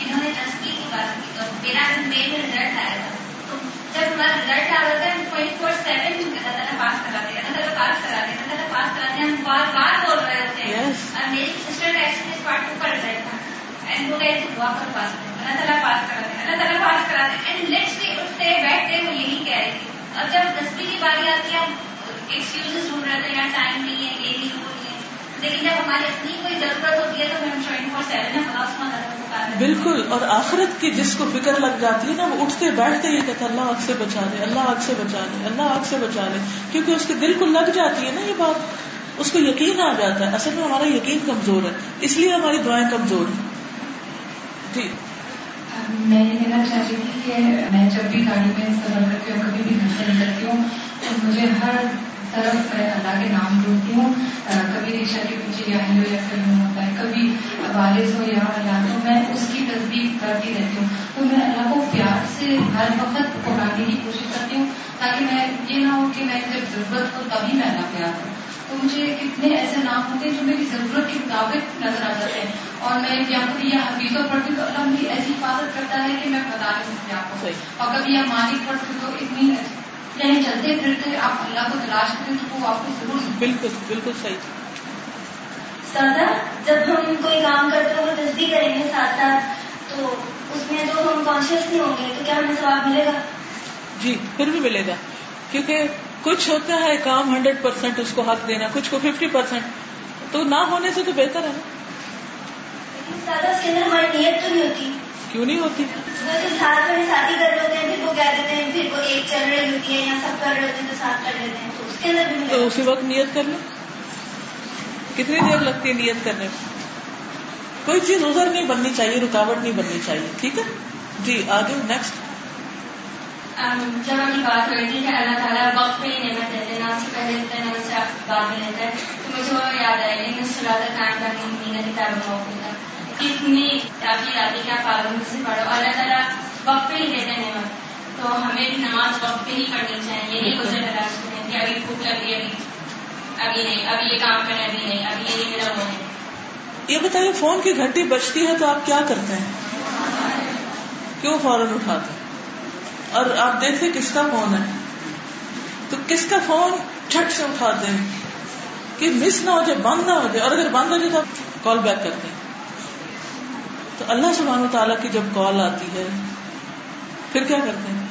انہوں نے تصویر کی بات کی۔ تو میرا مے میں رزلٹ آیا تھا تو جب ہمارا رزلٹ آ رہا تھا ٹوئنٹی فور سیون اللہ تعالیٰ پاس کرا دے اللہ تعالیٰ پاس کرا دے اللہ تعالیٰ پاس کرا دے ہم بار بار بول رہے ہوتے ہیں. اور میری سسٹر کا ایکسپیرینس پارٹ ٹو کا رزلٹ تھا۔ اینڈ وہ دعا کر پاس اللہ تعالیٰ پاس کرا دے اللہ تعالیٰ پاس کرا دے اینڈ نیکسٹ ڈے اٹھتے بیٹھتے وہ یہی کہہ رہی تھی۔ اب جب دسویں کی باری آتی ہے ایکسکیوز ڈھونڈ رہے تھے یا ٹائم نہیں ہے یہ نہیں وہ لیکن جب ہماری اپنی کوئی ضرورت ہوتی ہے تو ہم ٹوئنٹی فور سیون بالکل اور آخرت کی جس کو فکر لگ جاتی ہے نا وہ اٹھتے بیٹھتے ہی کہتا اللہ آگ سے بچا لے اللہ آگ سے بچا لے اللہ آگ سے بچا لے کیونکہ اس کے دل کو لگ جاتی ہے نا یہ بات اس کو یقین آ جاتا ہے۔ اصل میں ہمارا یقین کمزور ہے اس لیے ہماری دعائیں کمزور ہیں۔ جی۔ میں یہ کہنا چاہتی تھی کہ میں جب بھی گاڑی میں سفر کرتی ہوں کبھی بھی گھر سے نکلتی ہوں تو مجھے ہر طرف اللہ کے نام ڈھونڈتی ہوں۔ کبھی رکشا کے پیچھے یا ہلو یا پھر ہوتا ہے کبھی والد ہو یا اللہ تو میں اس کی تصدیق کرتی رہتی ہوں۔ تو میں اللہ کو پیار سے ہر وقت پکارنے کی کوشش کرتی ہوں تاکہ میں یہ نہ ہو کہ میں جب ضرورت ہو تبھی میں اللہ پیار کروں۔ تو مجھے کتنے ایسے نام ہوتے ہیں جو میری ضرورت کے مطابق نظر آ جاتے ہیں۔ اور میں یا خود یا حفیظوں پڑھتی ہوں تو اللہ میری ایسی حفاظت کرتا ہے کہ میں بتا نہیں سکتی آپ کو۔ اور کبھی یا مالک پڑھتی ہوں تو اتنی یعنی چلتے پھرتے آپ اللہ کو تلاش کریں تو وہ آپ کو ضرور بالکل بالکل صحیح۔ سادہ جب ہم کوئی کام کرتے ہیں وہ تصدیق کریں گے ساتھ ساتھ تو اس میں جو ہم کانشیس نہیں ہوں گے تو کیا ہمیں ثواب ملے گا؟ جی پھر بھی ملے گا۔ کیونکہ کچھ ہوتا ہے کام ہنڈریڈ پرسینٹ اس کو حق دینا کچھ کو ففٹی پرسینٹ تو نہ ہونے سے تو بہتر ہے نا۔ لیکن سادہ اس کے اندر ہماری نیت تو نہیں ہوتی۔ کیوں نہیں ہوتی؟ ویسے ساتھ میں ساتھی کر رہے ہوتے ہیں پھر وہ کہہ دیتے ہیں پھر وہ ایک چل رہی ہوتی ہے یا سب کر رہے ہوتے ہیں تو ساتھ کر لیتے ہیں۔ تو اس کے اندر بھی تو ملے اسی وقت نیت کر لو۔ کتنی دیر لگتی ہے نیت کرنے میں؟ کوئی چیز ازر نہیں بننی چاہیے رکاوٹ نہیں بننی چاہیے ٹھیک ہے؟ جی آگے نیکسٹ جب ہم کی بات ہو رہی تھی کہ اللہ تعالیٰ وقت پہ ہی نعمت دیتے ہیں نماز سے پہلے دیتے ہیں نماز سے بعد میں دیتا ہے تو مجھے وہ یاد آئے لیکن سلاتا کام کرنے مہینہ کتاب موقع تھا کتنی تاکید آتی کہ آپ پابندی سے پڑھو؟ اور اللہ تعالیٰ وقت پہ ہی دیتے ہیں نعمت تو ہمیں بھی نماز وقت پہ ہی پڑھنی چاہیے۔ یہ نہیں گزر تلاش کریں کہ ابھی بھوک لگی ابھی ابھی نہیں، ابھی یہ کام کریں ابھی نہیں، ابھی یہ میرا وہ ہے۔ یہ بتائیے فون کی گھنٹی بجتی ہے تو آپ کیا کرتے ہیں؟ کیوں فوراً اٹھاتے ہیں؟ اور آپ دیکھتے کس کا فون ہے۔ تو کس کا فون چھٹ سے اٹھاتے ہیں؟ کہ مس نہ ہو جائے، بند نہ ہو جائے۔ اور اگر بند ہو جائے تو آپ کال بیک کرتے ہیں۔ اللہ سبحانہ تعالیٰ کی جب کال آتی ہے پھر کیا کرتے ہیں؟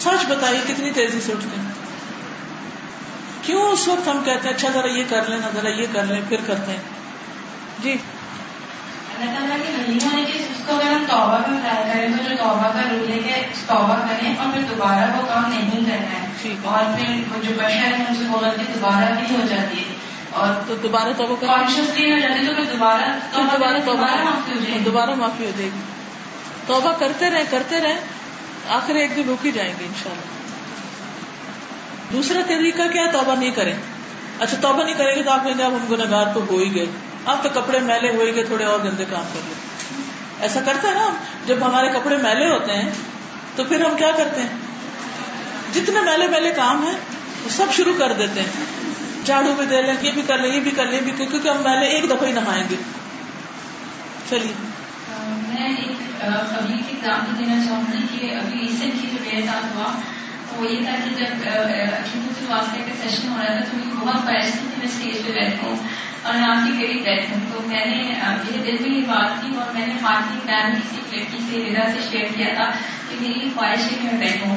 سچ بتائیے کتنی تیزی سے اٹھتے ہیں؟ کیوں اس وقت ہم کہتے ہیں اچھا ذرا یہ کر لیں ذرا یہ کر لیں پھر کرتے ہیں؟ جی۔ اللہ تعالیٰ کی مہینہ ہے کہ اس کو اگر ہم توبہ میں ٹرائی کریں تو جو توبہ کا رول ہے کہ توبہ کریں اور پھر دوبارہ وہ کام نہیں کرنا ہے۔ اور پھر وہ جو بشر ہے ان سے وہ غلطی دوبارہ بھی ہو جاتی ہے۔ اور تو دوبارہ توبہ پھر دوبارہ دوبارہ دوبارہ معافی ہو جائے گی۔ توبہ کرتے رہیں کرتے رہیں آخر ایک دن رک ہی جائیں گے انشاءاللہ۔ دوسرا طریقہ کیا؟ توبہ نہیں کریں۔ اچھا توبہ نہیں کریں گے تو آپ کہیں گے آپ ہم گناگار تو ہو ہی گئے۔ آپ تو کپڑے میلے ہو ہی گئے تھوڑے اور گندے کام کر لیں۔ ایسا کرتے ہیں نا ہم؟ جب ہمارے کپڑے میلے ہوتے ہیں تو پھر ہم کیا کرتے ہیں؟ جتنے میلے میلے کام ہیں وہ سب شروع کر دیتے ہیں۔ جھاڑو بھی دے لیں، یہ بھی کر لیں، یہ بھی کر لیں بھی کیونکہ ہم پہلے ایک دفعہ ہی نہائیں گے۔ چلیے۔ میں ایک ابھی کی ایگزامپل دینا چاہوں گی کہ ابھی ریسنٹلی جو میرے ساتھ ہوا، وہ یہ تھا کہ جب واسطے کا سیشن ہو رہا تھا، تو مجھے بہت بحث تھی کہ میں اسٹیج پہ بیٹھوں اور میں آپ کی قریب بیٹھوں تو میں نے میرے دل میں یہ بات کی اور میں نے ہاتھ کی پلان کسی لڑکی سے رضا سے شیئر کیا تھا کہ میری خواہش ہے کہ میں بیٹھوں۔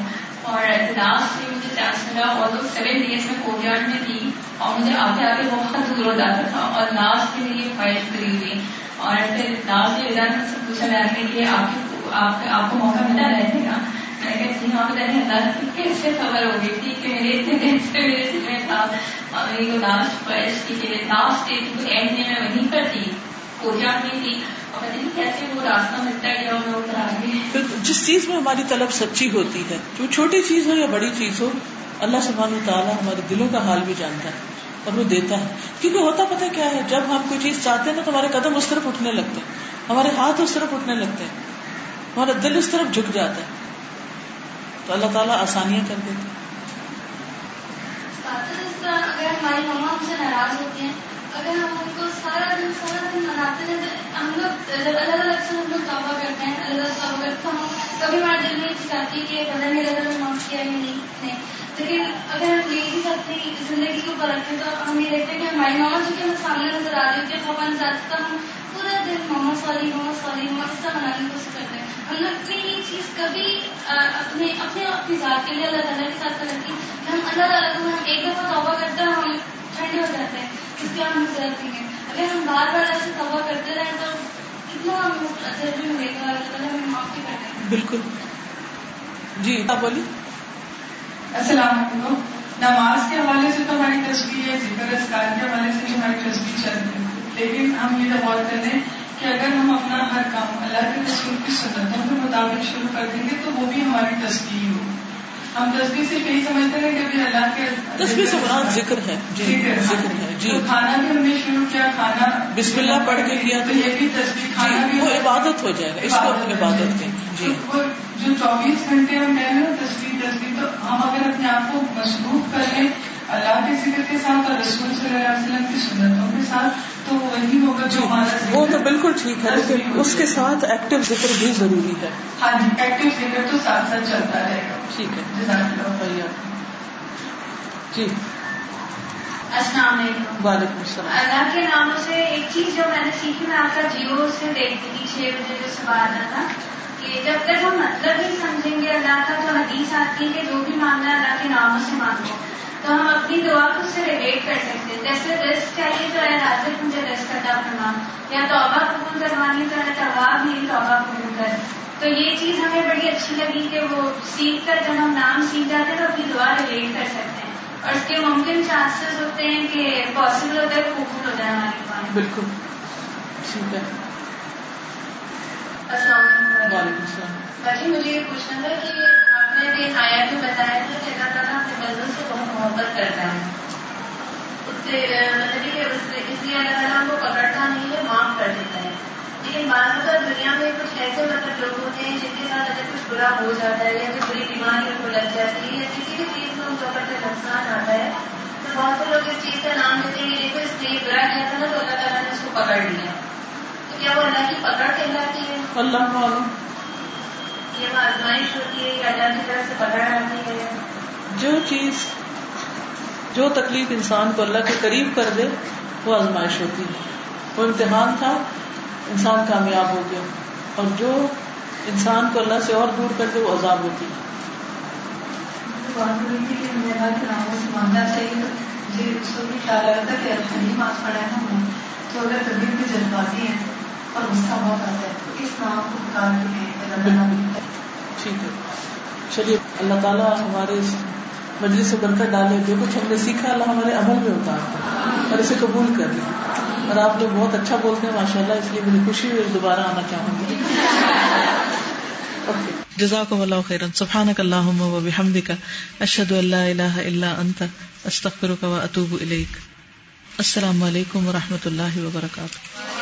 اور لاسٹ میں مجھے چانس ملا اور تو سیون ڈیز میں کورٹ یارڈ میں تھی اور مجھے آتے آتے بہت دور ہو جاتا تھا اور لاسٹ میں میری خواہش پوری ہوئی اور پھر لاسٹ میں رضا نے سے پوچھا جا رہا کہ آپ آپ کو موقع ملا رہنے کا میں کہتی جی ہوں آپ اللہ کیسے خبر ہو گئی تھی کہ میرے اتنے دن سے میرے دل میں تھا اور میری وہ لاسٹ خواہش تھی لاسٹ ڈیٹ کو اینڈ میں میں وہیں پر تھی کورٹ یارڈ میں تھی اور پتہ نہیں کیسے وہ راستہ ملتا گیا جس چیز میں ہماری طلب سچی ہوتی ہے جو چھوٹی چیز ہو یا بڑی چیز ہو، اللہ سبحانہ تعالیٰ ہمارے دلوں کا حال بھی جانتا ہے اور وہ دیتا ہے۔ کیونکہ ہوتا پتہ کیا ہے، جب ہم کوئی چیز چاہتے ہیں نا تو ہمارے قدم اس طرف اٹھنے لگتے ہیں، ہمارے ہاتھ اس طرف اٹھنے لگتے ہیں، ہمارا دل اس طرف جھک جاتا ہے۔ تو اللہ تعالیٰ آسانیاں کر دیتے اگر ہماری مما ہم سے ناراض ہوتی ہیں اگر ہم ان کو سارا دن سارا دن مناتے ہیں تو ہم لوگ جب الگ الگ سے ہم لوگ توبہ کرتے ہیں۔ الگ الگ توبہ کرتے ہیں۔ ہم کبھی ہمارے دل میں چاہتی کہ پتہ نہیں الگ الگ معاف کیا نہیں۔ نہیں۔ لیکن اگر ہم یہ بھی اپنی زندگی کے اوپر رکھیں تو ہم یہ دیکھتے ہیں کہ ہماری ماما جو کہ ہمیں سامنے نظر آ رہی ہوتی ہے خوبان ذات کا ہم پورا دن ماما سوری ماما سوری ماما اس طرح منانے کی کوشش کرتے ہیں ہم نے اپنی یہ چیز کبھی اپنے اپنے اپنی ذات کے لیے اللہ تعالیٰ کے ساتھ کرتی کہ ہم اللہ تعالیٰ کو ہم ایک دفعہ توبہ کرتے ہیں ہم ٹھنڈے ہو جاتے ہیں اس کی ہم ضرورت نہیں ہے اگر ہم بار بار ایسے توبہ کرتے رہیں تو کتنا ہم اثر بھی ملے گا اللہ تعالیٰ ہمیں معافی کرتے ہیں بالکل۔ جی آپ بولیے۔ السلام علیکم۔ نماز کے حوالے سے تو ہماری تصویر ہے، ذکر اسکار کے حوالے سے ہماری تصویر چل رہی ہے۔ لیکن ہم یہ غور کر لیں کہ اگر ہم اپنا ہر کام اللہ کے رسول کی سنتوں کے مطابق شروع کر دیں گے تو وہ بھی ہماری تصویر ہو۔ ہم تصویر صرف یہی سمجھتے ہیں کہ ابھی اللہ کے تصویر سے مراد ذکر ہے۔ جی ذکر ہے۔ جی۔ کھانا بھی ہم نے شروع کیا کھانا بسم اللہ پڑھ کے کیا تو یہ بھی تصویر کھانا بھی وہ عبادت ہو جائے گا اس کو عبادت کے جی۔ جو چوبیس گھنٹے ہم رہے ہیں تصویر تصویر تو ہم اگر اپنے آپ کو مصروف کر لیں اللہ کے ذکر کے ساتھ اور رسول صلی اللہ علیہ وسلم کی سنتوں کے ساتھ تو وہی ہوگا جو ہمارا وہ تو بالکل ٹھیک ہے لیکن اس کے ساتھ ایکٹیو ذکر بھی ضروری ہے۔ ہاں جی ایکٹیو ذکر تو ساتھ ساتھ چلتا رہے گا۔ ٹھیک ہے۔ جزاک اللہ۔ جی۔ السلام علیکم۔ وعلیکم السلام۔ اللہ کے ناموں سے ایک چیز جو میں نے سیکھی میں آپ کا جیو سے دیکھتی تھی چھ بجے جو صبح آتا تھا کہ جب تک ہم مطلب ہی سمجھیں گے اللہ کا جو حدیث آتی ہے کہ جو بھی مانگنا ہے اللہ کے ناموں سے مانگو۔ تو ہم اپنی دعا کو اس سے ریلیٹ کر سکتے ہیں۔ جیسے رسک چاہیے تو اے رازق مجھے رسک عطا فرما یا توبہ قبول کروانی تو اے طواب بھی توبہ قبول کر۔ تو یہ چیز ہمیں بڑی اچھی لگی کہ وہ سیکھ کر جب ہم نام سیکھ جاتے ہیں تو اپنی دعا ریلیٹ کر سکتے ہیں۔ اور اس کے ممکن چانسز ہوتے ہیں کہ پاسبل ہوتا ہے قبول ہو جائے ہماری دعا۔ بالکل۔ ٹھیک ہے۔ السلام علیکم۔ وعلیکم السلام۔ باجی مجھے یہ پوچھنا تھا کہ نے بھی آیا تو بتایا تھا کہ اللہ تعالیٰ اپنے بندوں سے بہت محبت کرتا ہے۔ اس سے مطلب کہ اس لیے اللہ تعالیٰ کو پکڑتا نہیں ہے، معاف کر دیتا ہے۔ لیکن بعض اوقات دنیا میں کچھ ایسے مطلب لوگ ہوتے ہیں جن کے ساتھ اگر کچھ برا ہو جاتا ہے یا کوئی بری بیماری ان کو لگ جاتی ہے یا کسی بھی چیز میں ان کو اگر نقصان آتا ہے، تو بہت سے لوگ اس چیز کا نام دیتے ہیں کہ دیکھو، اس لیے برا کیا تھا نا تو اللہ تعالیٰ نے اس کو پکڑ لیا۔ تو کیا وہ اللہ کی پکڑ کہلاتی ہے؟ اللہ معلوم ہے اللہ کی طرف سے پکڑ آتی ہے جو چیز جو تکلیف انسان کو اللہ کے قریب کر دے وہ آزمائش ہوتی ہے۔ وہ امتحان تھا انسان کامیاب ہو گیا۔ اور جو انسان کو اللہ سے اور دور کر دے وہ عذاب ہوتی ہے۔ میں تو اگر طبیعت بھی جذباتی ہے اور غصہ بہت آتا ہے۔ اس نام کو پکار کے لیں ٹھیک ہے۔ چلیے، اللہ تعالیٰ ہمارے اس مجلس سے برکت ڈالے۔ جو کچھ ہم نے سیکھا، اللہ ہمارے عمل میں ہوتا ہے اور اسے قبول کر لیں اور آپ لوگ بہت اچھا بولتے ہیں ماشاء اللہ اس لیے مجھے خوشی ہوئی دوبارہ آنا چاہوں گی۔ جزاک اللہ خیرن سبحان اللہ و بحمد کا اشد اللہ الہ اللہ انت۔ استخر کا اطوب السلام علیکم و رحمۃ اللہ وبرکاتہ۔